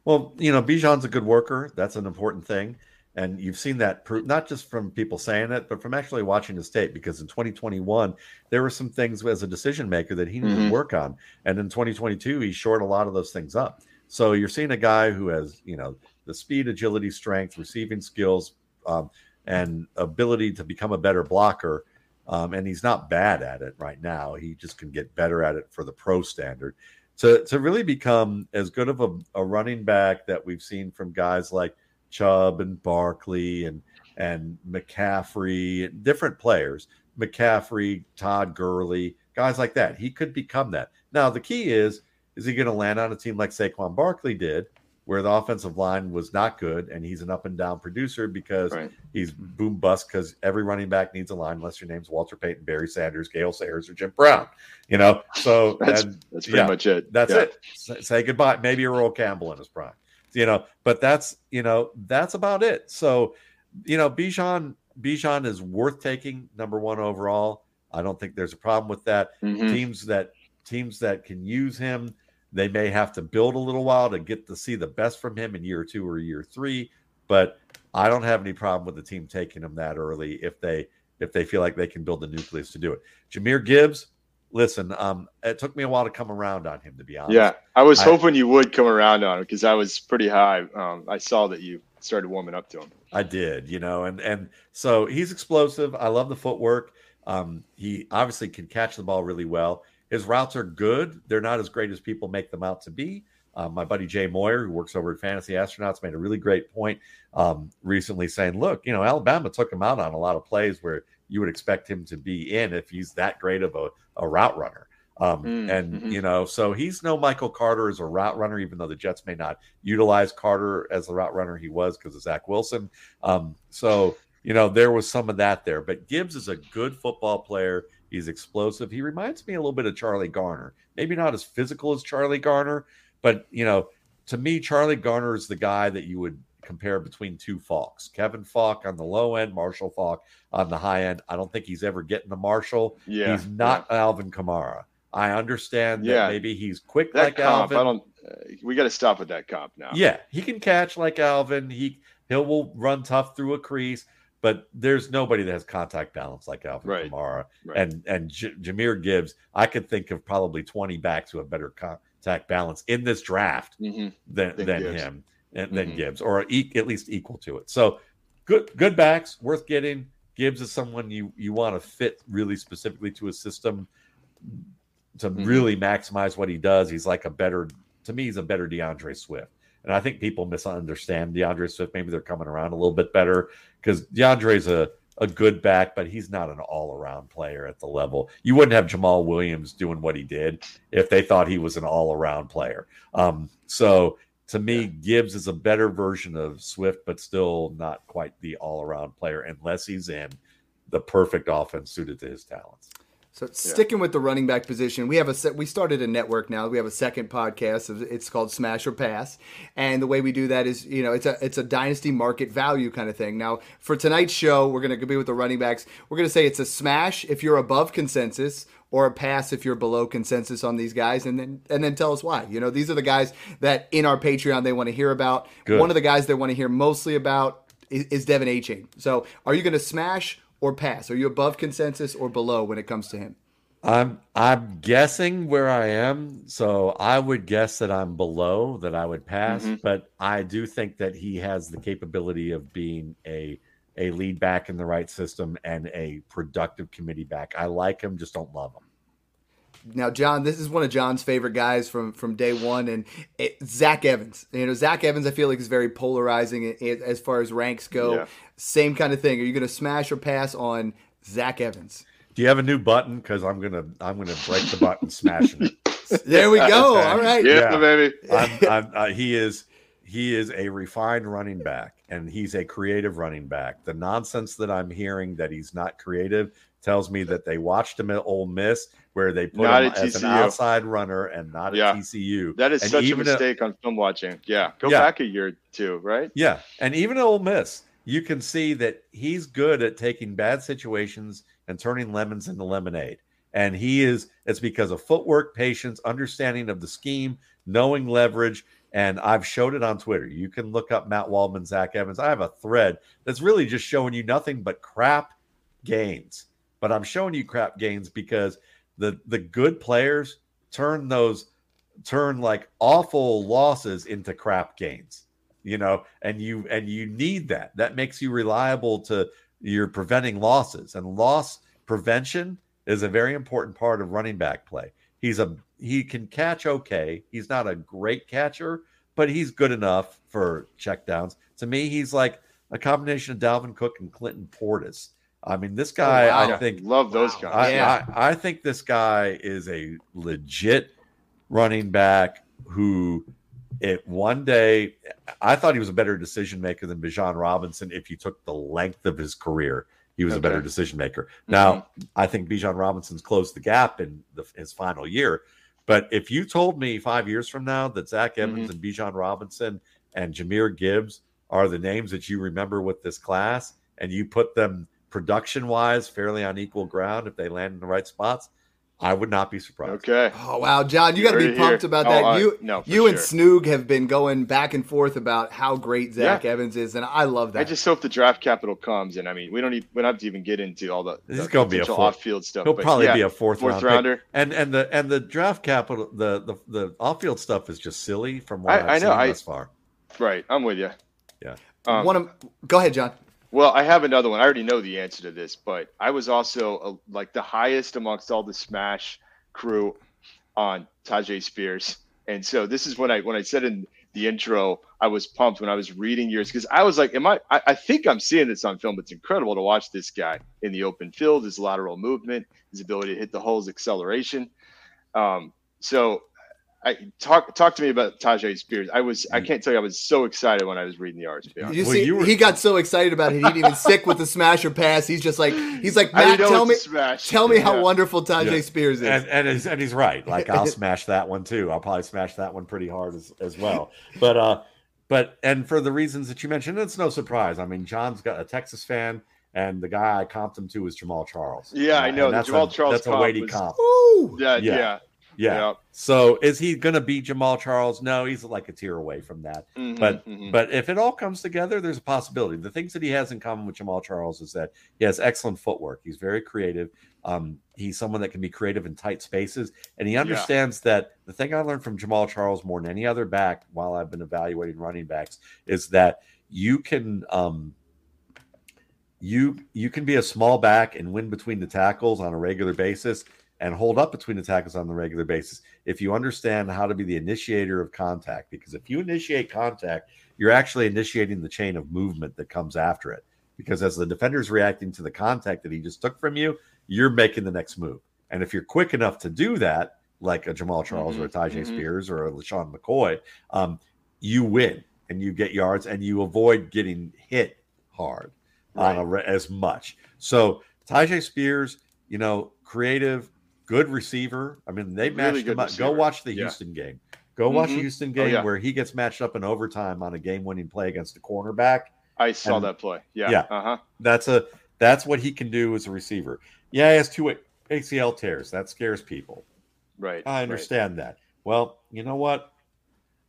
Well, you know, Bijan's a good worker. That's an important thing. And you've seen that proof, not just from people saying it, but from actually watching his tape. Because in 2021, there were some things as a decision maker that he needed Mhm. to work on. And in 2022, he shored a lot of those things up. So you're seeing a guy who has, you know, the speed, agility, strength, receiving skills, um, and ability to become a better blocker. Um, and he's not bad at it right now. He just can get better at it for the pro standard to to really become as good of a, a running back that we've seen from guys like Chubb and Barkley and and McCaffrey, different players, McCaffrey, Todd Gurley, guys like that. He could become that. Now the key is, is he going to land on a team like Saquon Barkley did, where the offensive line was not good, and he's an up and down producer because Right. he's mm-hmm. boom bust because every running back needs a line, unless your name's Walter Payton, Barry Sanders, Gale Sayers, or Jim Brown. You know, so That's and- that's pretty yeah, much it. That's Yeah. it. Say, say goodbye. Maybe Earl Campbell in his prime. You know, but that's you know that's about it. So, you know, Bijan Bijan is worth taking number one overall. I don't think there's a problem with that. Mhm. Teams that teams that can use him, they may have to build a little while to get to see the best from him in year two or year three. But I don't have any problem with the team taking him that early if they if they feel like they can build the nucleus to do it. Jahmyr Gibbs, listen, um, it took me a while to come around on him to be honest. Yeah, I was I- hoping you would come around on him because I was pretty high. Um, I saw that you started warming up to him. I did, you know, and and so he's explosive. I love the footwork. Um, he obviously can catch the ball really well. His routes are good. They're not as great as people make them out to be. Uh, my buddy Jay Moyer, who works over at Fantasy Astronauts, made a really great point um, recently, saying, "Look, you know, Alabama took him out on a lot of plays where you would expect him to be in if he's that great of a, a route runner." Um, Mm, and mhm. you know, so he's no Michael Carter as a route runner, even though the Jets may not utilize Carter as the route runner he was because of Zach Wilson. Um, so you know, there was some of that there. But Gibbs is a good football player. He's explosive. He reminds me a little bit of Charlie Garner. Maybe not as physical as Charlie Garner, but you know, to me, Charlie Garner is the guy that you would compare between two Faulks. Kevin Faulk on the low end, Marshall Faulk on the high end. I don't think he's ever getting to Marshall. Yeah, he's not Alvin Kamara. I understand that Yeah. maybe he's quick that like comp. Alvin. I don't. Uh, we got to stop with that comp now. Yeah, he can catch like Alvin. He he will run tough through a crease, but there's nobody that has contact balance like Alvin Right, Kamara right. and and J- Jahmyr Gibbs. I could think of probably 20 backs who have better contact balance in this draft hmm than Than Gibbs. him than Mhm. Gibbs, or e- at least equal to it. So good good backs worth getting. Gibbs is someone you you want to fit really specifically to a system to Mhm. really maximize what he does. He's like a better to me. He's a better DeAndre Swift, and I think people misunderstand DeAndre Swift. Maybe they're coming around a little bit better because DeAndre's a a good back, but he's not an all around player at the level. You wouldn't have Jamaal Williams doing what he did if they thought he was an all around player. Um, so to me, Gibbs is a better version of Swift, but still not quite the all around player unless he's in the perfect offense suited to his talents. So sticking with the running back position, we have a set. We started a network now. We have a second podcast. It's called Smash or Pass, and the way we do that is, you know, it's a it's a dynasty market value kind of thing. Now, for tonight's show, we're going to be with the running backs. We're going to say it's a smash if you're above consensus, or a pass if you're below consensus on these guys, and then and then tell us why. You know, these are the guys that in our Patreon they want to hear about. Good. One of the guys they want to hear mostly about is, is De'Von Achane. So, are you going to smash? Or pass? Are you above consensus or below when it comes to him? I'm I'm guessing where I am, so I would guess that I'm below that I would pass, Mhm. but I do think that he has the capability of being a a lead back in the right system and a productive committee back. I like him, just don't love him. Now, John, this is one of John's favorite guys from from day one, and it, Zach Evans. You know, Zach Evans, I feel like is very polarizing i- i- as far as ranks go. Yeah. Same kind of thing. Are you going to smash or pass on Zach Evans? Do you have a new button? Because I'm gonna I'm gonna break the button, smashing it. There we go. All right. Yeah, Yeah. baby. I'm, I'm, uh, he is he is a refined running back and he's a creative running back. The nonsense that I'm hearing that he's not creative tells me that they watched him at Ole Miss where they put Not him as an outside runner and not Yeah. at TCU. That is And such a at- mistake on film watching. Yeah, go Yeah. back a year or two, right? Yeah, and even at Ole Miss, you can see that he's good at taking bad situations and turning lemons into lemonade. And he is. It's because of footwork, patience, understanding of the scheme, knowing leverage. And I've showed it on Twitter. You can look up Matt Waldman, Zach Evans. I have a thread that's really just showing you nothing but crap gains. But I'm showing you crap gains because the the good players turn those turn like awful losses into crap gains you know and you and you need that. That makes you reliable to you're preventing losses. And loss prevention is a very important part of running back play. He's a he can catch okay. He's not a great catcher but he's good enough for checkdowns To me, he's like a combination of Dalvin Cook and Clinton Portis. I mean, this oh, guy, wow. I think, love those Wow. guys. I, Yeah. I, I think this guy is a legit running back who, it one day, I thought he was a better decision maker than Bijan Robinson if you took the length of his career. He was a better decision maker. Now, mm-hmm. I think Bijan Robinson's closed the gap in the, his final year. But if you told me five years from now that Zach Evans mm-hmm. and Bijan Robinson and Jahmyr Gibbs are the names that you remember with this class, and you put them production wise fairly on equal ground if they land in the right spots, I would not be surprised. Okay. Oh wow, John, you got to be pumped here. about Oh, that. I- you no, for you and sure. Snoog have been going back and forth about how great Zach Yeah. Evans is, and I love that. I just hope the draft capital comes, and I mean, we don't even we don't have to even get into all the, He's the gonna be a fourth- off-field stuff. He'll probably yeah, be a fourth, fourth round pick. rounder. And and the and the draft capital the the, the off field stuff is just silly from what I- I, have I know, seen I- thus far. Right, I'm with you. Yeah. Um, One of go ahead, John. Well, I have another one. I already know the answer to this, but I was also uh like the highest amongst all the Smash crew on Tyjae Spears, and so this is when I when I said in the intro I was pumped when I was reading yours because I was like, "Am I, I?" I think I'm seeing this on film. It's incredible to watch this guy in the open field, his lateral movement, his ability to hit the holes, acceleration. Um, so. I talk talk to me about Tyjae Spears. I was I can't tell you I was so excited when I was reading the arts. To be. You Well, see, you were- he got so excited about it, he didn't even stick with the smash or pass. He's just like, he's like, Matt, tell me, smash. tell me how wonderful Tyjae Yeah. Spears is. and and he's, and he's right. Like I'll smash that one too. I'll probably smash that one pretty hard as, as well. But uh, but and for the reasons that you mentioned, it's no surprise. I mean, John's got a Texas fan, and the guy I comped him to is Jamaal Charles. Yeah, I know. That's Jamaal a, Charles That's a weighty was- comp. Ooh. Yeah, Yeah. yeah. Yeah. Yeah. So is he going to beat Jamaal Charles? No, he's like a tier away from that. Mhm, But mhm. but if it all comes together, there's a possibility. The things that he has in common with Jamaal Charles is that he has excellent footwork. He's very creative. Um, he's someone that can be creative in tight spaces, and he understands that the thing I learned from Jamaal Charles more than any other back while I've been evaluating running backs is that you can um, you you can be a small back and win between the tackles on a regular basis and hold up between the tackles on the regular basis. If you understand how to be the initiator of contact because if you initiate contact you're actually initiating the chain of movement that comes after it. Because as the defender's reacting to the contact that he just took from you you're making the next move. And if you're quick enough to do that like a Jamaal Charles or a Tyjae mhm. Spears or a LeSean McCoy um, you win and you get yards and you avoid getting hit hard on a, as much. So Tyjae Spears, you know, creative, good receiver. I mean, they matched him up. Go watch the Yeah. Houston game. Go watch the Mhm. Houston Oh, game yeah. where he gets matched up in overtime on a game-winning play against a cornerback. I saw and- that play. Yeah. Yeah. Uh huh. That's a that's what he can do as a receiver. Yeah, he has two ACL tears. That scares people. Right. I right. understand that. Well, you know what?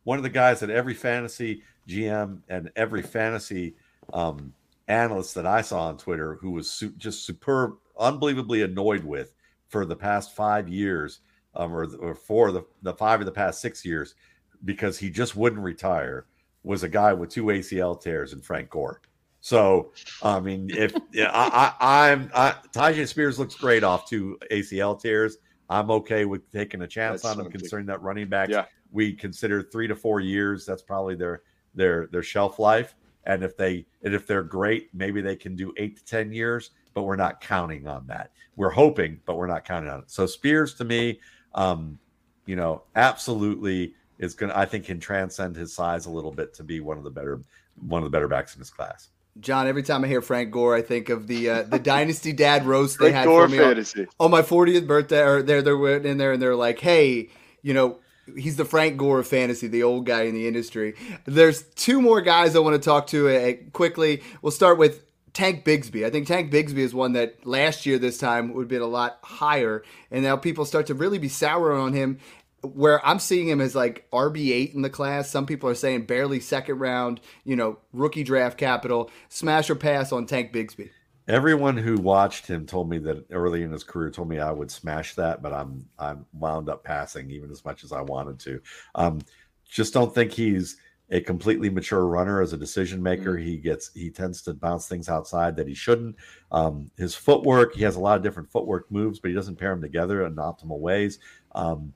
One of the guys that every fantasy GM and every fantasy um, analyst that I saw on Twitter who was su- just superb, unbelievably annoyed with for the past five years, um, or, or for the, the five of the past six years, because he just wouldn't retire, was a guy with two ACL tears and Frank Gore. So, I mean, if yeah, I, I, I'm I, Tyjae Spears looks great off two ACL tears. I'm okay with taking a chance That's on him, considering that running backs Yeah. we consider three to four years. That's probably their their their shelf life. And if they and if they're great, maybe they can do eight to ten years. But we're not counting on that. We're hoping, but we're not counting on it. So Spears to me, um, you know, absolutely is gonna. I think can transcend his size a little bit to be one of the better one of the better backs in his class. John, every time I hear Frank Gore, I think of the uh, the Dynasty Dad roast they Frank had Gore for me on, fantasy. on my 40th birthday. Or they're they're in there and they're like, hey, you know, he's the Frank Gore of fantasy, the old guy in the industry. There's two more guys I want to talk to uh, quickly. We'll start with Tank Bigsby. I think Tank Bigsby is one that last year this time would have been a lot higher, and now people start to really be sour on him. Where I'm seeing him as like RB8 in the class. Some people are saying barely second round, you know, rookie draft capital, smash or pass on Tank Bigsby. Everyone who watched him told me that early in his career told me I would smash that, but I'm I'm wound up passing even as much as I wanted to. Um, just don't think he's a completely mature runner as a decision maker. He gets he tends to bounce things outside that he shouldn't. Um, his footwork, he has a lot of different footwork moves, but he doesn't pair them together in optimal ways. Um,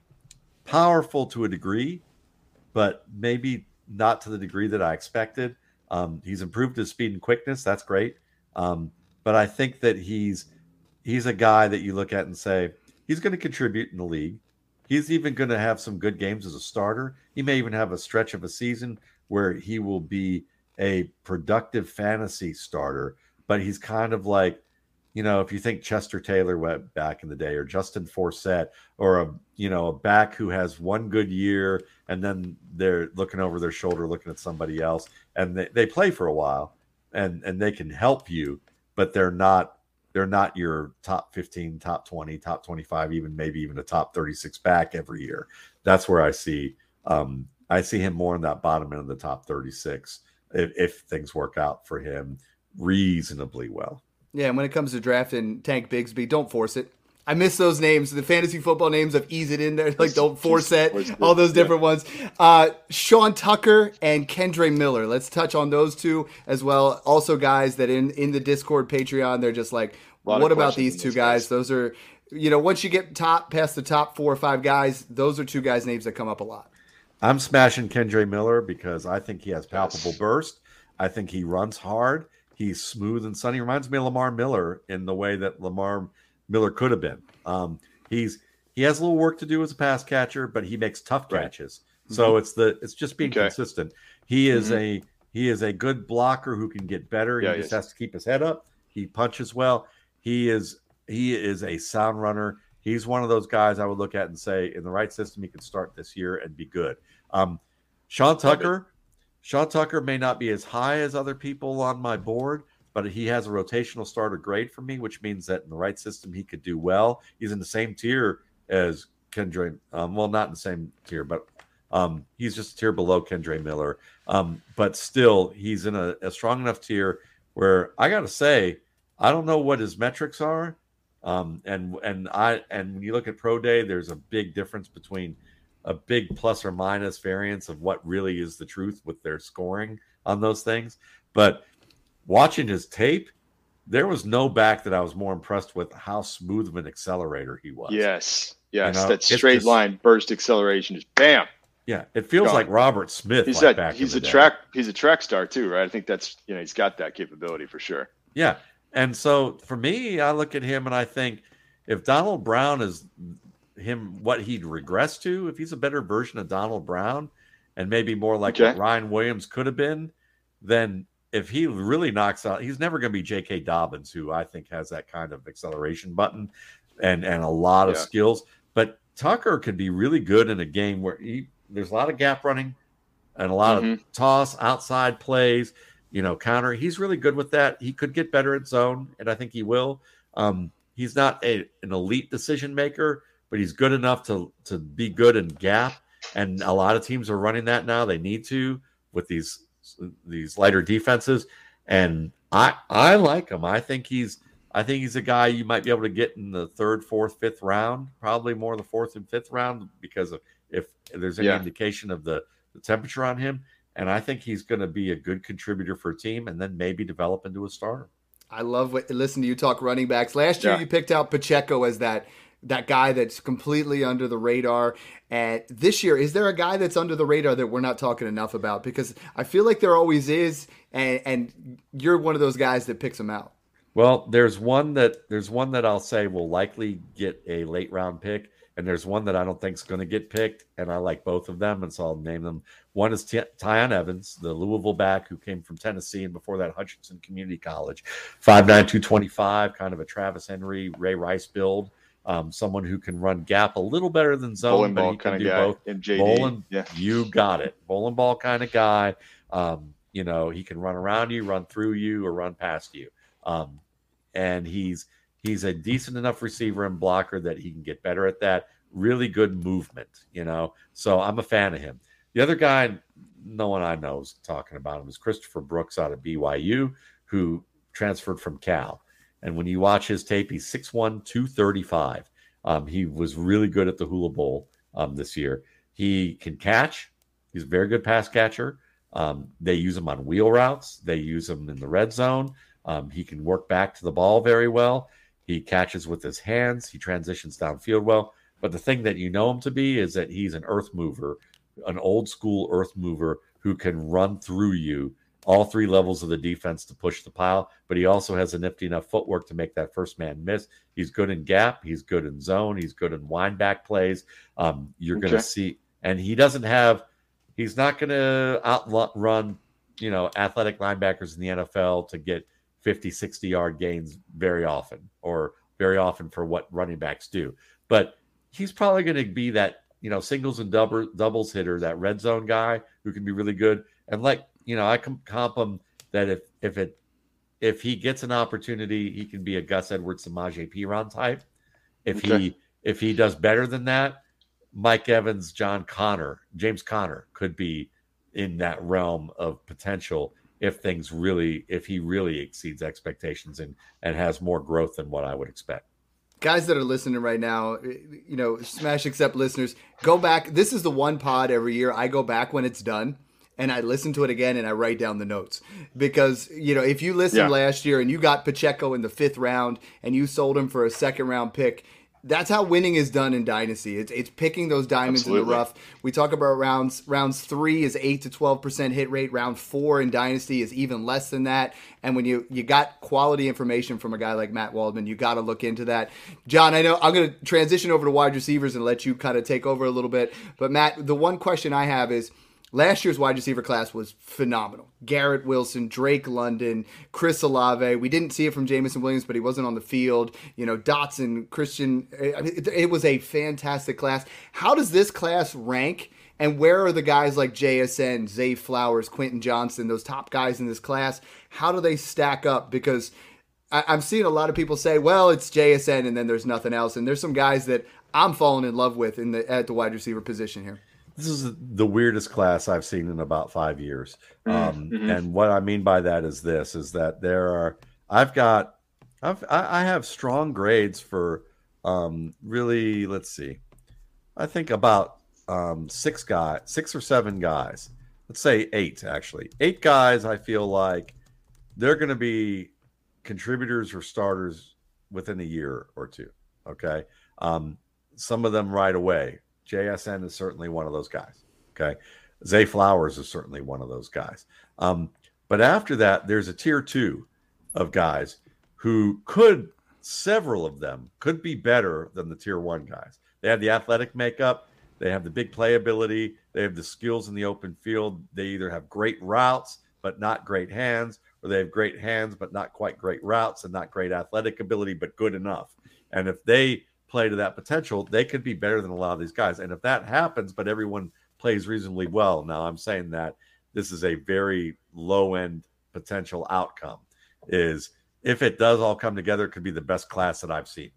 powerful to a degree, but maybe not to the degree that I expected. Um, he's improved his speed and quickness. That's great. Um, but I think that he's he's a guy that you look at and say he's going to contribute in the league. He's even going to have some good games as a starter. He may even have a stretch of a season where he will be a productive fantasy starter. But he's kind of like you know, if you think Chester Taylor went back in the day, or Justin Forsett, or a you know a back who has one good year and then they're looking over their shoulder, looking at somebody else, and they, they play for a while, and and they can help you, but they're not they're not your top 15 top 20 top 25 even maybe even a top 36 back every year that's where i see um i see him more in that bottom end of the top 36 if, if things work out for him reasonably well yeah, and when it comes to drafting Tank Bigsby, don't force it. I miss those names, the fantasy football names of ease it in there, like don't force it, all those different yeah. ones. Uh, Sean Tucker and Kendre Miller. Let's touch on those two as well. Also, guys that in in the Discord Patreon, they're just like, what about these two guys? guys? Those are, you know, once you get top past the top four or five guys, those are two guys' names that come up a lot. I'm smashing Kendre Miller because I think he has palpable yes. burst. I think he runs hard. He's smooth and sunny. Reminds me of Lamar Miller in the way that Lamar Miller could have been. Um, he's he has a little work to do as a pass catcher, but he makes tough catches. Right. So mm-hmm. it's the it's just being okay. consistent. He is mm-hmm. a he is a good blocker who can get better. Yeah, he, he just is. has to keep his head up. He punches well. He is he is a sound runner. He's one of those guys I would look at and say, in the right system, he could start this year and be good. Um, Sean Tucker, Sean Tucker may not be as high as other people on my board, but he has a rotational starter grade for me, which means that in the right system he could do well. He's in the same tier as Kendre. Um, well, not in the same tier, but um, he's just a tier below Kendre Miller. Um, but still, he's in a, a, strong enough tier where I got to say, I don't know what his metrics are. Um, and and I and when you look at pro day, there's a big difference between a big plus or minus variance of what really is the truth with their scoring on those things. But watching his tape, there was no back that I was more impressed with how smooth of an accelerator he was. Yes. Yes. You know, that straight just, line burst acceleration is bam. Yeah. It feels Gone. like Robert Smith. He's like that, he's a track he's a track star too, right? I think that's you know, he's got that capability for sure. Yeah. And so for me, I look at him and I think if Donald Brown is him what he'd regress to if he's a better version of Donald Brown and maybe more like okay. what Ryan Williams could have been, then if he really knocks out, he's never going to be J.K. Dobbins, who I think has that kind of acceleration button and and a lot of skills. But Tucker could be really good in a game where he, there's a lot of gap running and a lot mm-hmm. of toss outside plays, you know, counter. He's really good with that. He could get better at zone, and I think he will. Um, he's not a, an elite decision maker, but he's good enough to to be good in gap. And a lot of teams are running that now. They need to with these these lighter defenses. And I I like him. I think he's I think he's a guy you might be able to get in the third, fourth, fifth round, probably more the fourth and fifth round because of if there's any yeah. indication of the, the temperature on him. And I think he's going to be a good contributor for a team and then maybe develop into a starter. I love what listen to you talk running backs. Last year yeah. you picked out Pacheco as that that guy that's completely under the radar. And this year, is there a guy that's under the radar that we're not talking enough about? Because I feel like there always is, and, and you're one of those guys that picks them out. Well, there's one that there's one that I'll say will likely get a late round pick, and there's one that I don't think is going to get picked, and I like both of them, and so I'll name them. One is T- Tiyon Evans, the Louisville back who came from Tennessee and before that Hutchinson Community College, five nine two twenty five, kind of a Travis Henry, Ray Rice build um, someone who can run gap a little better than zone, bowling can do guy. both. MJD. Bowling, yeah. you got it. Bowling ball kind of guy. Um, you know, he can run around you, run through you, or run past you. Um, and he's he's a decent enough receiver and blocker that he can get better at that. Really good movement, you know. So I'm a fan of him. The other guy, no one I know is talking about him is Christopher Brooks out of BYU, who transferred from Cal. And when you watch his tape, he's 6'1, 235. Um, he was really good at the Hula Bowl um, this year. He can catch, he's a very good pass catcher. Um, they use him on wheel routes, they use him in the red zone. Um, he can work back to the ball very well. He catches with his hands, he transitions downfield well. But the thing that you know him to be is that he's an earth mover, an old school earth mover who can run through you all three levels of the defense to push the pile, but he also has a nifty enough footwork to make that first man miss. He's good in gap, he's good in zone, he's good in wind back plays. Um, you're Okay. going to see, and he doesn't have, he's not going to outrun, you know, athletic linebackers in the NFL to get 50, 60 yard gains very often, or very often for what running backs do. But he's probably going to be that, you know, singles and double, doubles hitter, that red zone guy who can be really good. And like, you know, I can comp him that if if it if he gets an opportunity, he can be a Gus Edwards, Samaje Perine type. If Okay. he if he does better than that, Mike Evans, John Connor, James Connor could be in that realm of potential if things really if he really exceeds expectations and and has more growth than what I would expect. guys that are listening right now, eh, you know, Smash Accept listeners, go back. This is the one pod every year I go back when it's done and I listen to it again and I write down the notes. Because, you know, if you listened Yeah. last year and you got Pacheco in the fifth round and you sold him for a second round pick, that's how winning is done in Dynasty. It's, it's picking those diamonds in the rough. We talk about rounds. Rounds three is eight to twelve percent hit rate. Round four in Dynasty is even less than that. And when you you got quality information from a guy like Matt Waldman, you got to look into that. John, I know I'm going to transition over to wide receivers and let you kind of take over a little bit. But Matt, the one question I have is. Last year's wide receiver class was phenomenal. Garrett Wilson, Drake London, Chris Olave. We didn't see it from Jameson Williams, but he wasn't on the field. You know, Dotson, Christian. Eh, mean, it, was a fantastic class. How does this class rank? And where are the guys like JSN, Zay Flowers, Quentin Johnston, those top guys in this class? How do they stack up? Because I, I'm seeing a lot of people say, "Well, it's JSN," and then there's nothing else. And there's some guys that I'm falling in love with in the at the wide receiver position here. This is the weirdest class I've seen in about five years. Um, mhm. And what I mean by that is this: is that there are I've got I've I I have strong grades for um, really. Let's see, I think about um, six guys, six or seven guys. Let's say eight actually. Eight guys. I feel like they're going to be contributors or starters within a year or two. Okay. Um, some of them right away. JSN is certainly one of those guys. Okay. Zay Flowers is certainly one of those guys. Um, but after that, there's a tier two of guys who could, several of them could be better than the tier one guys. They have the athletic makeup, they have the big playability, they have the skills in the open field. They either have great routes, but not great hands, or they have great hands, but not quite great routes and not great athletic ability, but good enough. And if they play to that potential, they could be better than a lot of these guys. And if that happens, but everyone plays reasonably well, now I'm saying that this is a very low end potential outcome. Is if it does all come together, it could be the best class that I've seen.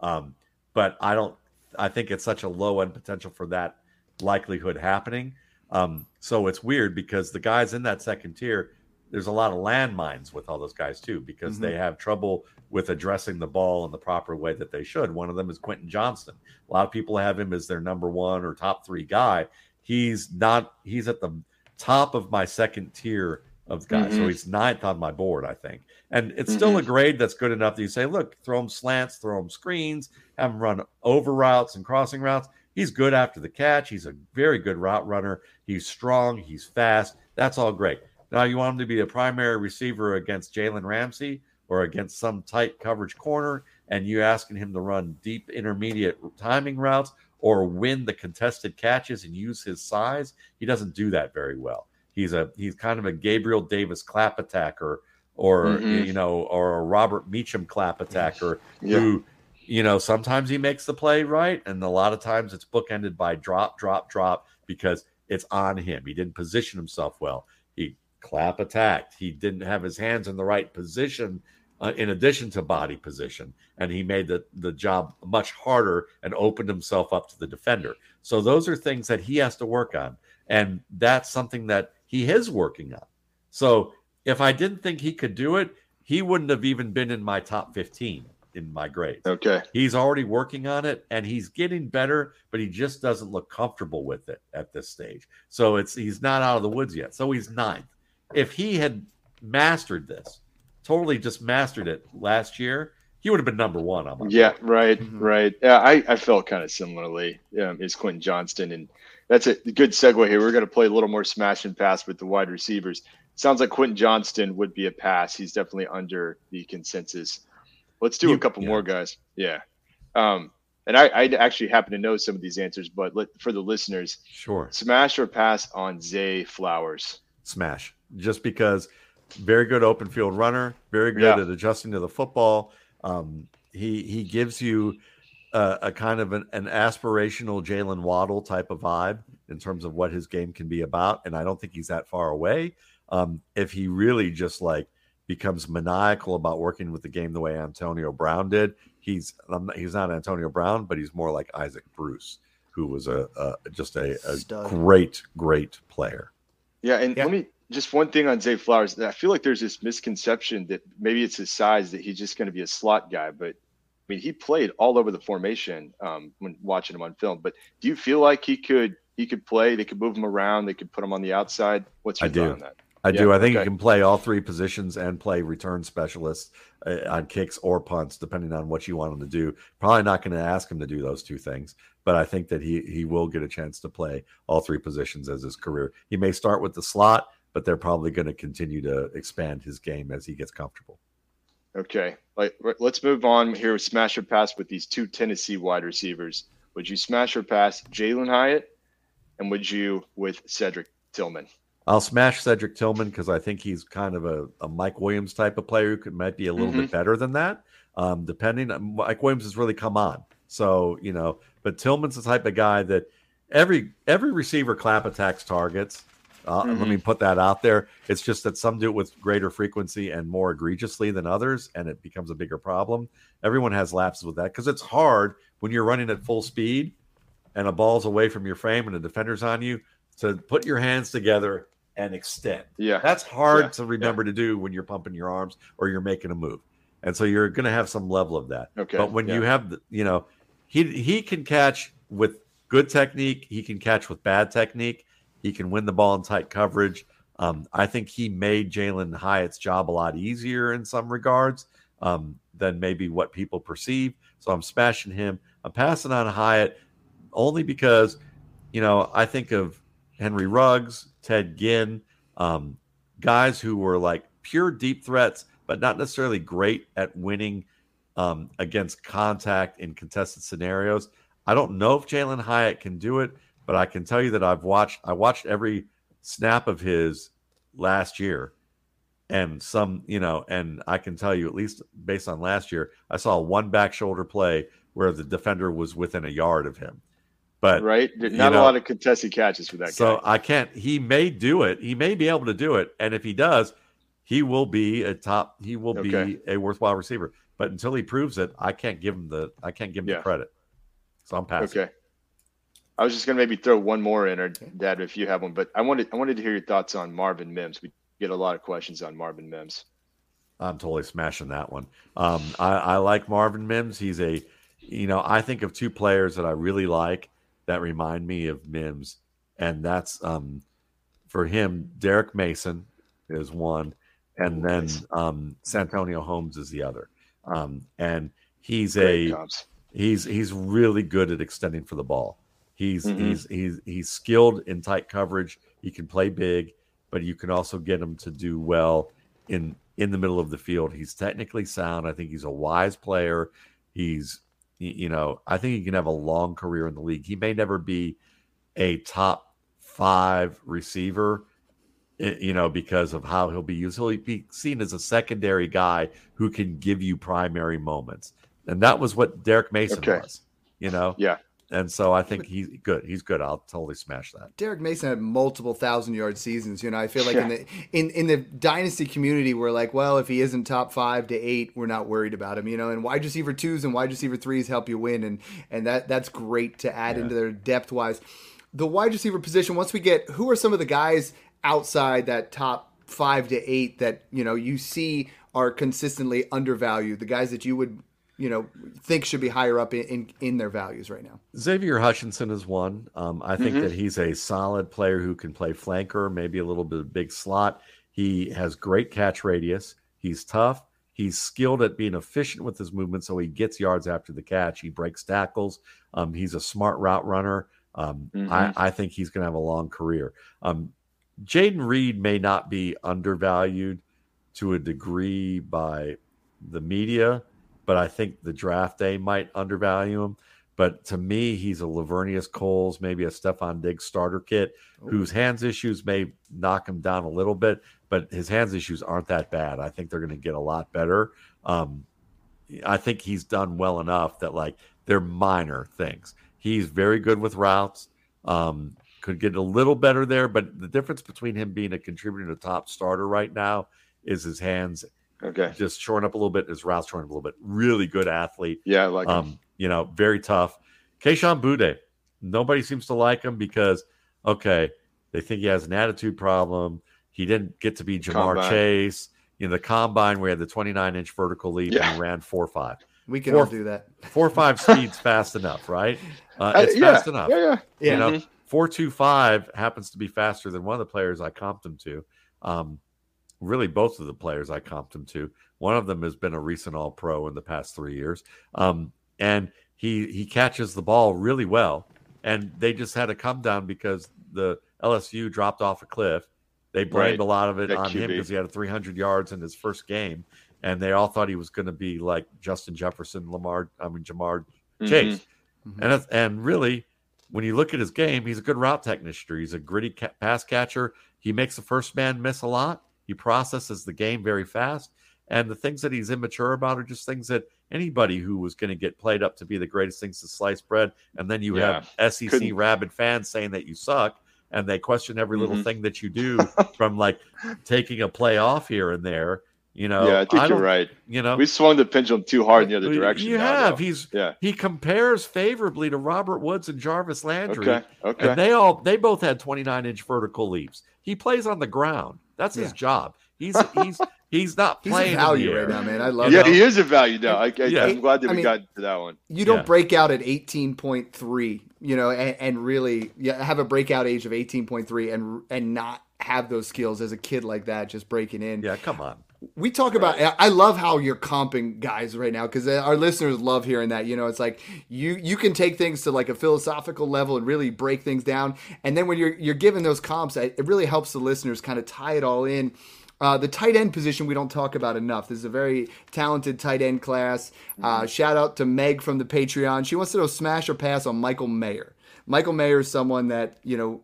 Um, but I don't. I think it's such a low end potential for that likelihood happening. Um, so it's weird because the guys in that second tier, there's a lot of landmines with all those guys too, because Mhm. they have trouble with addressing the ball in the proper way that they should. One of them is Quentin Johnston. A lot of people have him as their number one or top three guy. He's not. He's at the top of my second tier of guys, so Mhm. he's ninth on my board, I think. And it's still a grade that's good enough that you say, look, throw him slants, throw him screens, have him run over routes and crossing routes. He's good after the catch. He's a very good route runner. He's strong. He's fast. That's all great. Now you want him to be a primary receiver against Jalen Ramsey or against some tight coverage corner, and you asking him to run deep intermediate timing routes or win the contested catches and use his size. He doesn't do that very well. He's a he's kind of a Gabriel Davis clap attacker or Mhm. you know or a Robert Meacham clap attacker Yeah. who you know sometimes he makes the play right and a lot of times it's bookended by drop drop drop because it's on him. He didn't position himself well. Clap attacked. He didn't have his hands in the right position uh, in addition to body position and he made the the job much harder and opened himself up to the defender. So those are things that he has to work on and that's something that he is working on. So if I didn't think he could do it, he wouldn't have even been in my top 15 in my grades. Okay. He's already working on it and he's getting better, but he just doesn't look comfortable with it at this stage. So it's he's not out of the woods yet. So he's ninth. If he had mastered this, totally just mastered it last year, he would have been number one on my Yeah, board. right, Mhm. right. Yeah, I, I felt kind of similarly. Um, is Quentin Johnston, and that's a good segue here. We're going to play a little more smash and pass with the wide receivers. sounds like Quentin Johnston would be a pass. He's definitely under the consensus. Let's do You- a couple yeah. more guys. Yeah. Um, and I, I actually happen to know some of these answers, but let, for the listeners, Sure. smash or pass on Zay Flowers. Smash just because very good open field runner, very good Yeah. at adjusting to the football. Um, he he gives you a, a kind of an, an aspirational Jaylen Waddle type of vibe in terms of what his game can be about, and I don't think he's that far away. Um, if he really just like becomes maniacal about working with the game the way Antonio Brown did, he's I'm not, he's not Antonio Brown, but he's more like Isaac Bruce, who was a, a just a, a great great player. Yeah, and Yeah. let me just one thing on Zay Flowers. I feel like there's this misconception that maybe it's his size that he's just going to be a slot guy, but I mean he played all over the formation um, when watching him on film. But do you feel like he could he could play? They could move him around. They could put him on the outside. What's your I thought do. on that? I Yeah, do. I think okay. he can play all three positions and play return specialist uh, on kicks or punts, depending on what you want him to do. Probably not going to ask him to do those two things, but I think that he he will get a chance to play all three positions as his career. He may start with the slot, but they're probably going to continue to expand his game as he gets comfortable. Okay, like let's move on here with smash or pass with these two Tennessee wide receivers. Would you smash or pass Jalin Hyatt, and would you with Cedric Tillman? I'll smash Cedric Tillman because I think he's kind of a, a Mike Williams type of player who could might be a little bit better than that. Um, depending, Mike Williams has really come on, so you know. But Tillman's the type of guy that every every receiver clap attacks targets. Uh, Let me put that out there. It's just that some do it with greater frequency and more egregiously than others, and it becomes a bigger problem. Everyone has lapses with that because it's hard when you're running at full speed and a ball's away from your frame and a defender's on you to put your hands together and extend. Yeah, That's hard Yeah, to remember to do when you're pumping your arms or you're making a move. And so you're going to have some level of that. Okay, But when you have, the, you know, he he can catch with good technique. He can catch with bad technique. He can win the ball in tight coverage. Um, I think he made Jalin Hyatt's job a lot easier in some regards um, than maybe what people perceive. So I'm smashing him. I'm passing on Hyatt only because, you know, I think of Henry Ruggs, Ted Ginn, um, guys who were like pure deep threats, but not necessarily great at winning um, against contact in contested scenarios. I don't know if Jalin Hyatt can do it, but I can tell you that I've watched I watched every snap of his last year and some, you know, and I can tell you at least based on last year, I saw one back shoulder play where the defender was within a yard of him. But right? you Not know, a lot of contested catches for that guy. so guy. I can't. He may do it. He may be able to do it, and if he does, he will be a top. He will Okay. be a worthwhile receiver. But until he proves it, I can't give him the. I can't give him Yeah. the credit. So I'm passing. Okay. I was just gonna maybe throw one more in, or Dad, if you have one. But I wanted I wanted to hear your thoughts on Marvin Mims. We get a lot of questions on Marvin Mims. I'm totally smashing that one. Um, I, I like Marvin Mims. He's a, you know, I think of two players that I really like that remind me of Mims, and that's um, for him. Derrick Mason is one, and then um, Santonio Holmes is the other. Um, and he's Great a comps. he's he's really good at extending for the ball. He's Mhm. he's he's he's skilled in tight coverage. He can play big, but you can also get him to do well in in the middle of the field. He's technically sound. I think he's a wise player. He's you know, I think he can have a long career in the league. He may never be a top 5 receiver you know, because of how he'll be used. He'll be seen as a secondary guy who can give you primary moments. And that was what Derrick Mason Okay. was, you know? Yeah. And so I think he's good. He's good. I'll totally smash that. Derrick Mason had multiple thousand yard seasons. You know, I feel like in the in in the dynasty community, we're like, well, if he isn't top five to eight, we're not worried about him. You know, and wide receiver twos and wide receiver threes help you win, and and that that's great to add into their depth wise. The wide receiver position. Once we get, who are some of the guys outside that top five to eight that you know you see are consistently undervalued? The guys that you would you know think should be higher up in in, in their values right now. Xavier Hutchinson is one. Um, I think that he's a solid player who can play flanker, maybe a little bit of big slot. He has great catch radius. He's tough. He's skilled at being efficient with his movement, so he gets yards after the catch. He breaks tackles. Um, he's a smart route runner. Um, I, I think he's going to have a long career. Um, Jayden Reed may not be undervalued to a degree by the media, but I think the draft day might undervalue him. But to me, he's a Laveranues Coles, maybe a Stefon Diggs starter kit, whose hands issues may knock him down a little bit, but his hands issues aren't that bad. I think they're going to get a lot better. Um, I think he's done well enough that like they're minor things. He's very good with routes. Um, could get a little better there, but the difference between him being a contributor to top starter right now is his hands Okay. just shoring up a little bit, his routes shoring up a little bit. Really good athlete. Yeah, I like him. Um, you know, very tough. Kayshon Boutte, nobody seems to like him because okay, they think he has an attitude problem. He didn't get to be Ja'Marr Combine. Chase. In the combine, we had the 29 inch vertical leap and Yeah. he ran four five. We can Four- all do that. Four five speed's fast enough, right? Uh, Uh, it's yeah, fast enough. Yeah, yeah. Yeah. You know, Mhm. Four two five happens to be faster than one of the players I comped him to. Um, really, both of the players I comped him to. One of them has been a recent All Pro in the past three years, um, and he he catches the ball really well. And they just had a come down because the LSU dropped off a cliff. They blamed Right. a lot of it That on him because he had 300 yards in his first game, and they all thought he was going to be like Justin Jefferson, Lamar, I mean Ja'Marr Mhm. Chase. Mhm. And and really, when you look at his game, he's a good route technician. He's a gritty ca- pass catcher. He makes the first man miss a lot. He processes the game very fast. And the things that he's immature about are just things that anybody who was going to get played up to be the greatest things to slice bread. And then you Yeah. have SEC Couldn't- rabid fans saying that you suck. And they question every little Mhm. thing that you do from like taking a play off here and there. You know, yeah, I think you're right. You know, We swung the pendulum too hard in the other direction. You now, have. though. He's Yeah. he compares favorably to Robert Woods and Jarvis Landry. Okay. Okay. And they all they both had 29 inch vertical leaps. He plays on the ground. That's his job. He's he's he's not He's playing a in value the right air. now, man. I love yeah, it. he is a value now. I, I, Yeah. I'm glad that I we mean- got to that one. You don't Yeah. break out at 18.3, you know, and, and really yeah, have a breakout age of 18.3 and and not have those skills as a kid like that, just breaking in. Yeah, come on. We talk about. I love how you're comping guys right now because our listeners love hearing that. You know, it's like you you can take things to like a philosophical level and really break things down, and then when you're you're giving those comps, it really helps the listeners kind of tie it all in. Uh, the tight end position we don't talk about enough. This is a very talented tight end class. Uh, shout out to Meg from the Patreon. She wants to know smash or pass on Michael Mayer. Michael Mayer is someone that you know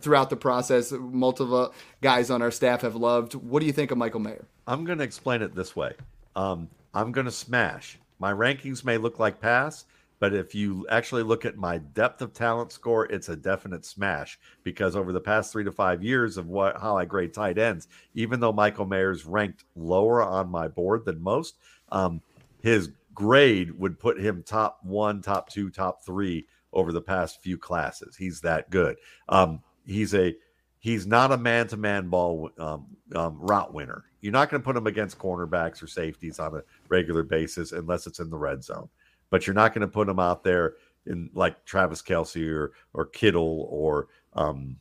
throughout the process, multiple guys on our staff have loved. What do you think of Michael Mayer? I'm going to explain it this way. Um, I'm going to smash. My rankings may look like pass, but if you actually look at my depth of talent score, it's a definite smash because over the past three to five years of what how I grade tight ends, even though Michael Mayer's ranked lower on my board than most, um, his grade would put him top one, top two, top three over the past few classes. He's that good. Um, he's a he's not a man-to-man ball um, um, route winner. You're not going to put him against cornerbacks or safeties on a regular basis unless it's in the red zone. But you're not going to put him out there in like Travis Kelce or or Kittle or um,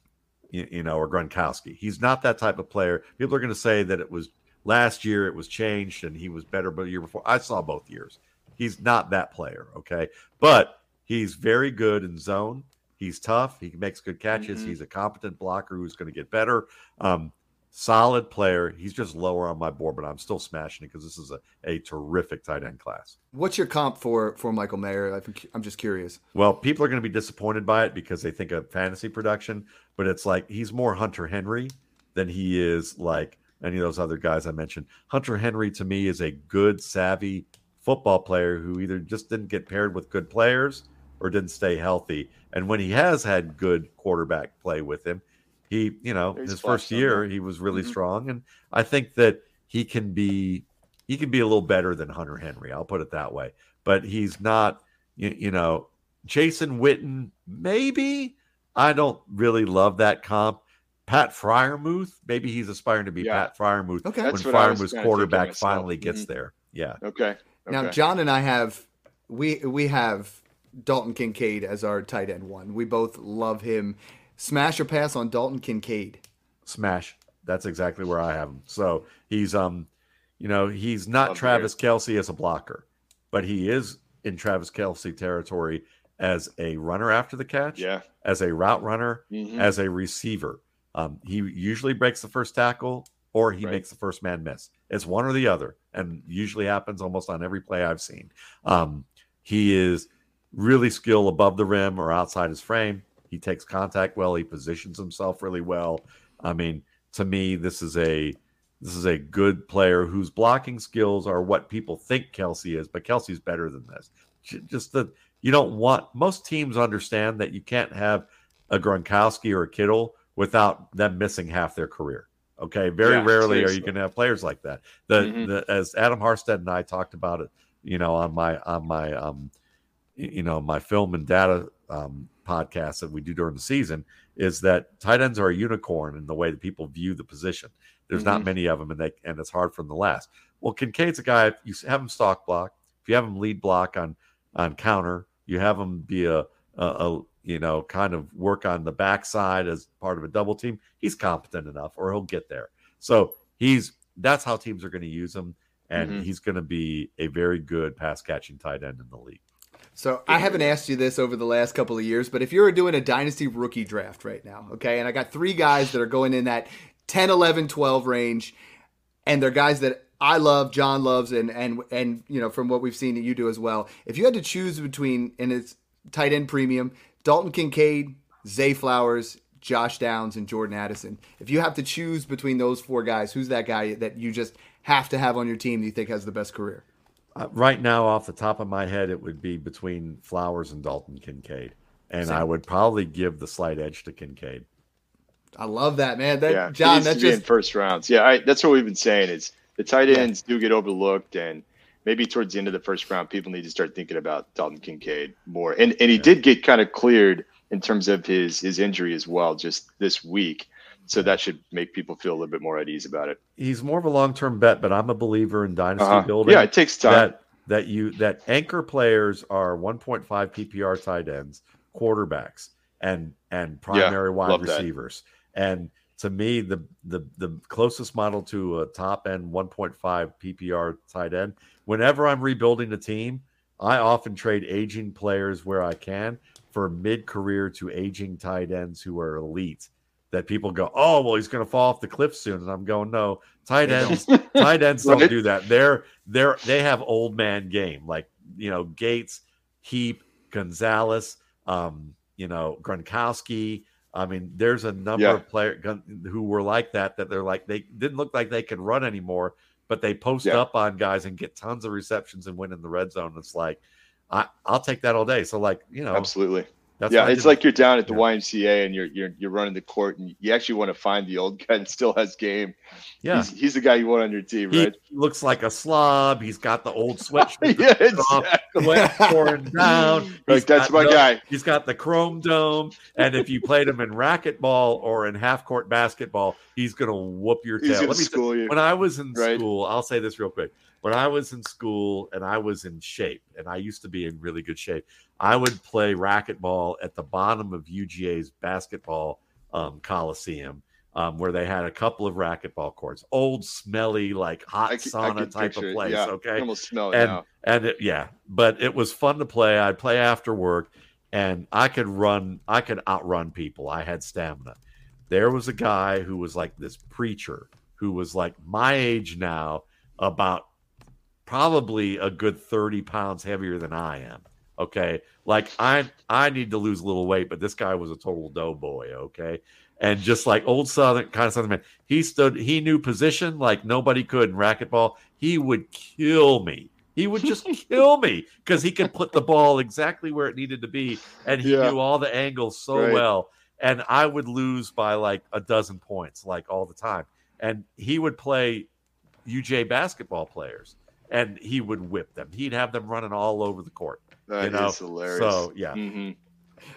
you, you know or Gronkowski. He's not that type of player. People are going to say that it was last year it was changed and he was better, but the year before I saw both years. He's not that player, okay? But he's very good in zone. He's tough. He makes good catches. Mhm. He's a competent blocker who's going to get better. Um, solid player. He's just lower on my board, but I'm still smashing it because this is a, a terrific tight end class. What's your comp for for Michael Mayer? I think I'm just curious. Well, people are going to be disappointed by it because they think of fantasy production, but it's like he's more Hunter Henry than he is like any of those other guys I mentioned. Hunter Henry to me is a good, savvy football player who either just didn't get paired with good players or didn't stay healthy. And when he has had good quarterback play with him, he, you know, He's his first year he was really Mhm. strong, and I think that he can be he can be a little better than Hunter Henry. I'll put it that way. But he's not, you, you know, Jason Witten. Maybe I don't really love that comp. Pat Freiermuth. Maybe he's aspiring to be Yeah. Pat Freiermuth Okay. when That's what Freiermuth's quarterback finally gets Mhm. there. Yeah. Okay. Now. John and I have we we have Dalton Kincaid as our tight end one. We both love him. Smash or pass on Dalton Kincaid? Smash. That's exactly where I have him. So he's um, you know, he's not Love to Travis Kelce as a blocker, but he is in Travis Kelce territory as a runner after the catch, Yeah. as a route runner, Mhm. as a receiver. Um, he usually breaks the first tackle or he Right. makes the first man miss. It's one or the other, and usually happens almost on every play I've seen. Um, he is really skill above the rim or outside his frame. He takes contact well. He positions himself really well. I mean, to me, this is a this is a good player whose blocking skills are what people think Kelce is, but Kelce's better than this. Just that you don't want most teams understand that you can't have a Gronkowski or a Kittle without them missing half their career. Okay, very Yeah, rarely are you going to have players like that. The, Mhm. the as Adam Harstad and I talked about it, you know, on my on my um, you know, my film and data um, podcast that we do during the season is that tight ends are a unicorn in the way that people view the position. There's not Mhm. many of them, and they and it's hard for them to last. Well, Kincaid's a guy. If you have him stalk block, if you have him lead block on on counter, you have him be a, a, a you know kind of work on the backside as part of a double team. He's competent enough, or he'll get there. So he's that's how teams are going to use him, and Mhm. he's going to be a very good pass catching tight end in the league. So I haven't asked you this over the last couple of years, but if you were doing a dynasty rookie draft right now, okay, and I got three guys that are going in that 10, 11, 12 range, and they're guys that I love, John loves, and and and you know from what we've seen that you do as well. If you had to choose between and it's tight end premium, Dalton Kincaid, Zay Flowers, Josh Downs, and Jordan Addison. If you have to choose between those four guys, who's that guy that you just have to have on your team that you think has the best career? Uh, right now, off the top of my head, it would be between Flowers and Dalton Kincaid, and Same. I would probably give the slight edge to Kincaid. I love that man. That yeah, John, needs that's to be in first rounds. Yeah, I, that's what we've been saying. Is the tight Yeah. ends do get overlooked, and maybe towards the end of the first round, people need to start thinking about Dalton Kincaid more. And and he did get kind of cleared in terms of his his injury as well, just this week. So that should make people feel a little bit more at ease about it. He's more of a long term bet, but I'm a believer in dynasty Uh-huh. building. Yeah, it takes time. that that you that anchor players are 1.5 PPR tight ends, quarterbacks, and and primary wide love that. receivers. And to me, the the the closest model to a top end 1.5 PPR tight end. Whenever I'm rebuilding a team, I often trade aging players where I can for mid career to aging tight ends who are elite. That people go, oh well, he's going to fall off the cliff soon, and I'm going, no, tight ends, tight ends don't do that. They're they're they have old man game, like you know Gates, Heap, Gonzalez, um, you know Gronkowski. I mean, there's a number Yeah. of players who were like that. That they're like they didn't look like they could run anymore, but they post Yeah. up on guys and get tons of receptions and win in the red zone. It's like I, I'll take that all day. So like you know, Absolutely. That's yeah, it's like you're down at the Yeah. YMCA and you're you're you're running the court and you actually want to find the old guy that still has game. yeah. He's, he's the guy you want on your team, right? He looks like a slob. He's got the old sweatshirt. yeah, exactly. sweat pouring down. Like that's my no- guy. He's got the chrome dome, and if you played him in racquetball or in half court basketball, he's gonna whoop your tail. Let me school you. when I was in Right. school, I'll say this real quick. When I was in school and I was in shape, and I used to be in really good shape, I would play racquetball at the bottom of UGA's basketball um, coliseum, um, where they had a couple of racquetball courts, old, smelly, like hot I can- I sauna type of it. place. Yeah, Okay, almost smell it and now. and it, yeah, but it was fun to play. I'd play after work, and I could run. I could outrun people. I had stamina. There was a guy who was like this preacher who was like my age now, about probably a good thirty pounds heavier than I am. Okay, like I I need to lose a little weight, but this guy was a total doughboy. Okay. And just like old Southern kind of Southern man, he stood, he knew position like nobody could in racquetball. He would kill me. He would just kill me because he could put the ball exactly where it needed to be, and he Yeah. knew all the angles so Right. well. And I would lose by like a dozen points, like all the time. And he would play UGA basketball players, and he would whip them. He'd have them running all over the court. That you know, is hilarious. So yeah, Mhm.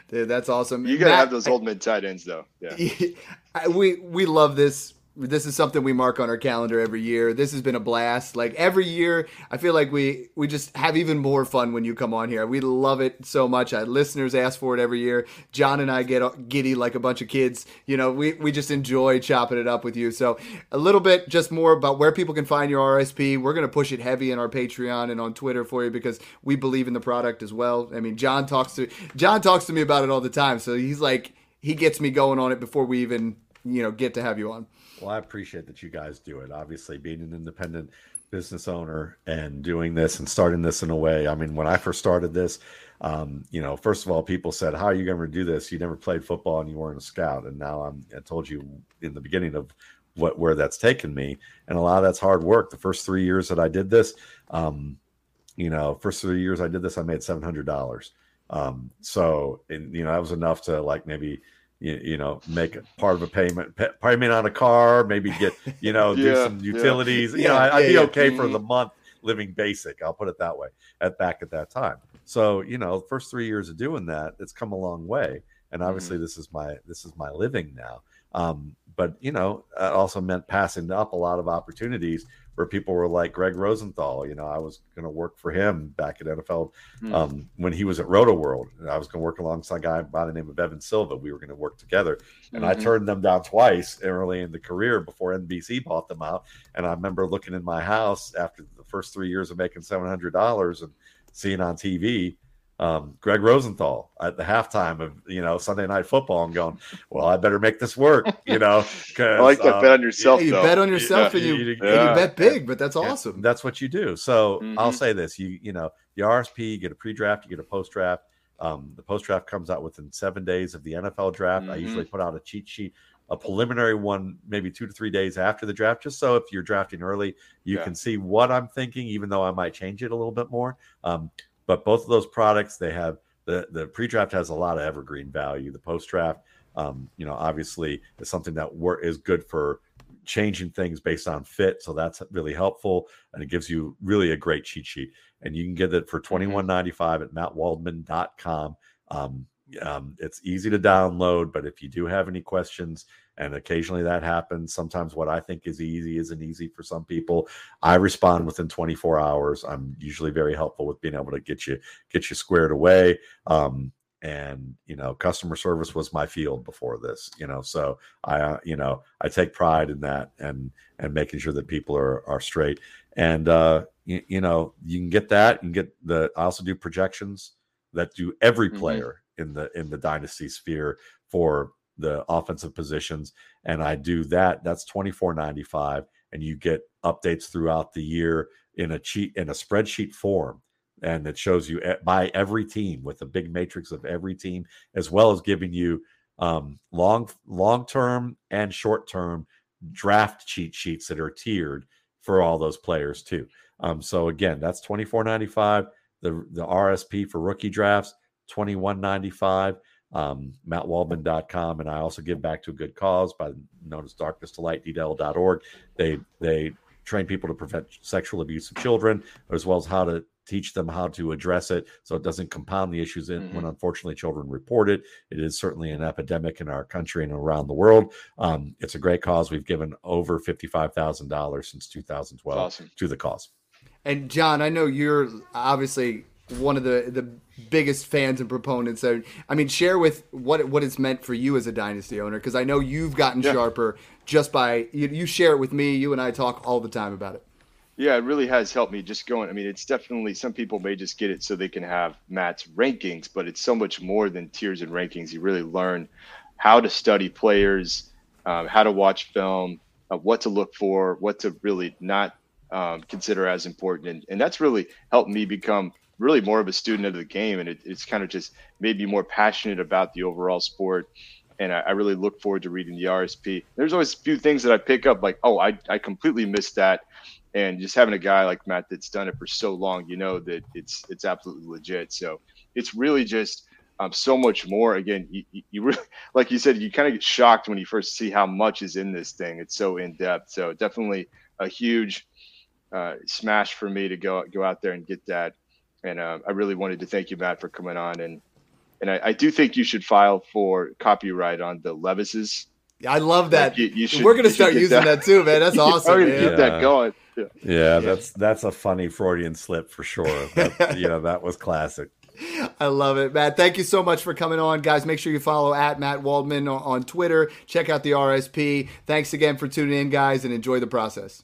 dude, that's awesome. You gotta Matt, have those old mid tight ends though. Yeah. I- we we love this. This is something we mark on our calendar every year. This has been a blast. Like every year, I feel like we we just have even more fun when you come on here. We love it so much. Our listeners ask for it every year. John and I get giddy like a bunch of kids. You know, we we just enjoy chopping it up with you. So a little bit just more about where people can find your RSP. We're gonna push it heavy in our Patreon and on Twitter for you because we believe in the product as well. I mean, John talks to John talks to me about it all the time. So he's like he gets me going on it before we even you know get to have you on. Well, I appreciate that you guys do it. Obviously, being an independent business owner and doing this and starting this in a way. I mean, when I first started this, um, you know, first of all, people said, "How are you going to do this? You never played football and you weren't a scout." And now I'm, I told you in the beginning of what where that's taken me, and a lot of that's hard work. The first three years that I did this, um, you know, first three years I did this, I made seven hundred dollars. Um, so, and, you know, that was enough to like maybe you, you know make a part of a payment payment on a car maybe get you know do Yeah, some yeah. utilities. You Yeah, know I, i'd yeah, be okay for the mm-hmm. month living basic i'll put it that way at back at that time. So you know first three years of doing that it's come a long way. And obviously mm-hmm. this is my this is my living now um but you know it also meant passing up a lot of opportunities where people were like gregg rosenthal you know i was going to work for him back at nfl Hmm. um, when he was at Rotoworld. And I was going to work alongside a guy by the name of Evan Silva. We were going to work together, and I Mhm. turned them down twice early in the career before NBC bought them out. And I remember looking in my house after the first three years of making seven hundred dollars and seeing on TV. Um, Gregg Rosenthal at the halftime of you know Sunday Night Football and going, well, I better make this work, you know. I like that um, bet on yourself. Yeah, you though. bet on yourself Yeah. and you, you- and you bet big, but that's Yeah, awesome. That's what you do. So I'll Mhm. say this: you you know the RSP, you get a pre-draft, you get a post-draft. Um, the post-draft comes out within seven days of the NFL draft. I Mhm. usually put out a cheat sheet, a preliminary one, maybe two to three days after the draft, just so if you're drafting early, you Yeah. can see what I'm thinking, even though I might change it a little bit more. Um, but both of those products, they have the the pre-draft has a lot of evergreen value. The post-draft, um, you know, obviously is something that wor- is good for changing things based on fit. So that's really helpful, and it gives you really a great cheat sheet. And you can get it for twenty one ninety five at mattwaldman.com. Um, um, it's easy to download, but if you do have any questions, and occasionally that happens, sometimes what I think is easy isn't easy for some people. I respond within 24 hours. I'm usually very helpful with being able to get you get you squared away. Um, and you know, customer service was my field before this. You know, so I uh, you know I take pride in that and and making sure that people are are straight. And uh, you, you know, you can get that. You can get the. I also do projections that do every Mhm. player in the in the dynasty sphere for the offensive positions and i do that that's 24.95 and you get updates throughout the year in a cheat in a spreadsheet form and it shows you by every team with a big matrix of every team as well as giving you um, long long term and short term draft cheat sheets that are tiered for all those players too. Um, so again that's 24.95 the the rsp for rookie drafts 21.95 um, mattwaldman.com and i also give back to a good cause by known as darkness to light dl.org they they train people to prevent sexual abuse of children as well as how to teach them how to address it so it doesn't compound the issues in, when unfortunately children report it. It is certainly an epidemic in our country and around the world. Um, it's a great cause. We've given over $55000 since 2012 Awesome. to the cause. And John, I know you're obviously one of the the biggest fans and proponents. So, I mean, share with what what it's meant for you as a dynasty owner, because I know you've gotten Yeah. sharper just by you, you share it with me. You and I talk all the time about it. Yeah, it really has helped me just going. I mean, it's definitely some people may just get it so they can have Matt's rankings, but it's so much more than tiers and rankings. You really learn how to study players, um, how to watch film, uh, what to look for, what to really not um, consider as important, and, and that's really helped me become really more of a student of the game, and it, it's kind of just made me more passionate about the overall sport. And I, I really look forward to reading the RSP. There's always a few things that I pick up, like, oh, I, I completely missed that and just having a guy like Matt that's done it for so long, you know that it's it's absolutely legit. So it's really just um, so much more. Again, you, you- you really, like you said, you kind of get shocked when you first see how much is in this thing. It's so in depth. So definitely a huge uh, smash for me to go go out there and get that. And uh, I really wanted to thank you, Matt, for coming on. And and I, I do think you should file for copyright on the Levises. I love that. Like, you- you should- We're gonna start using that. that. too, man. That's awesome. I'm gonna man. get Yeah. that going. Yeah. Yeah, that's that's a funny Freudian slip for sure. That, you know, that was classic. I love it, Matt. Thank you so much for coming on, guys. Make sure you follow at Matt Waldman on, on Twitter. Check out the RSP. Thanks again for tuning in, guys, and enjoy the process.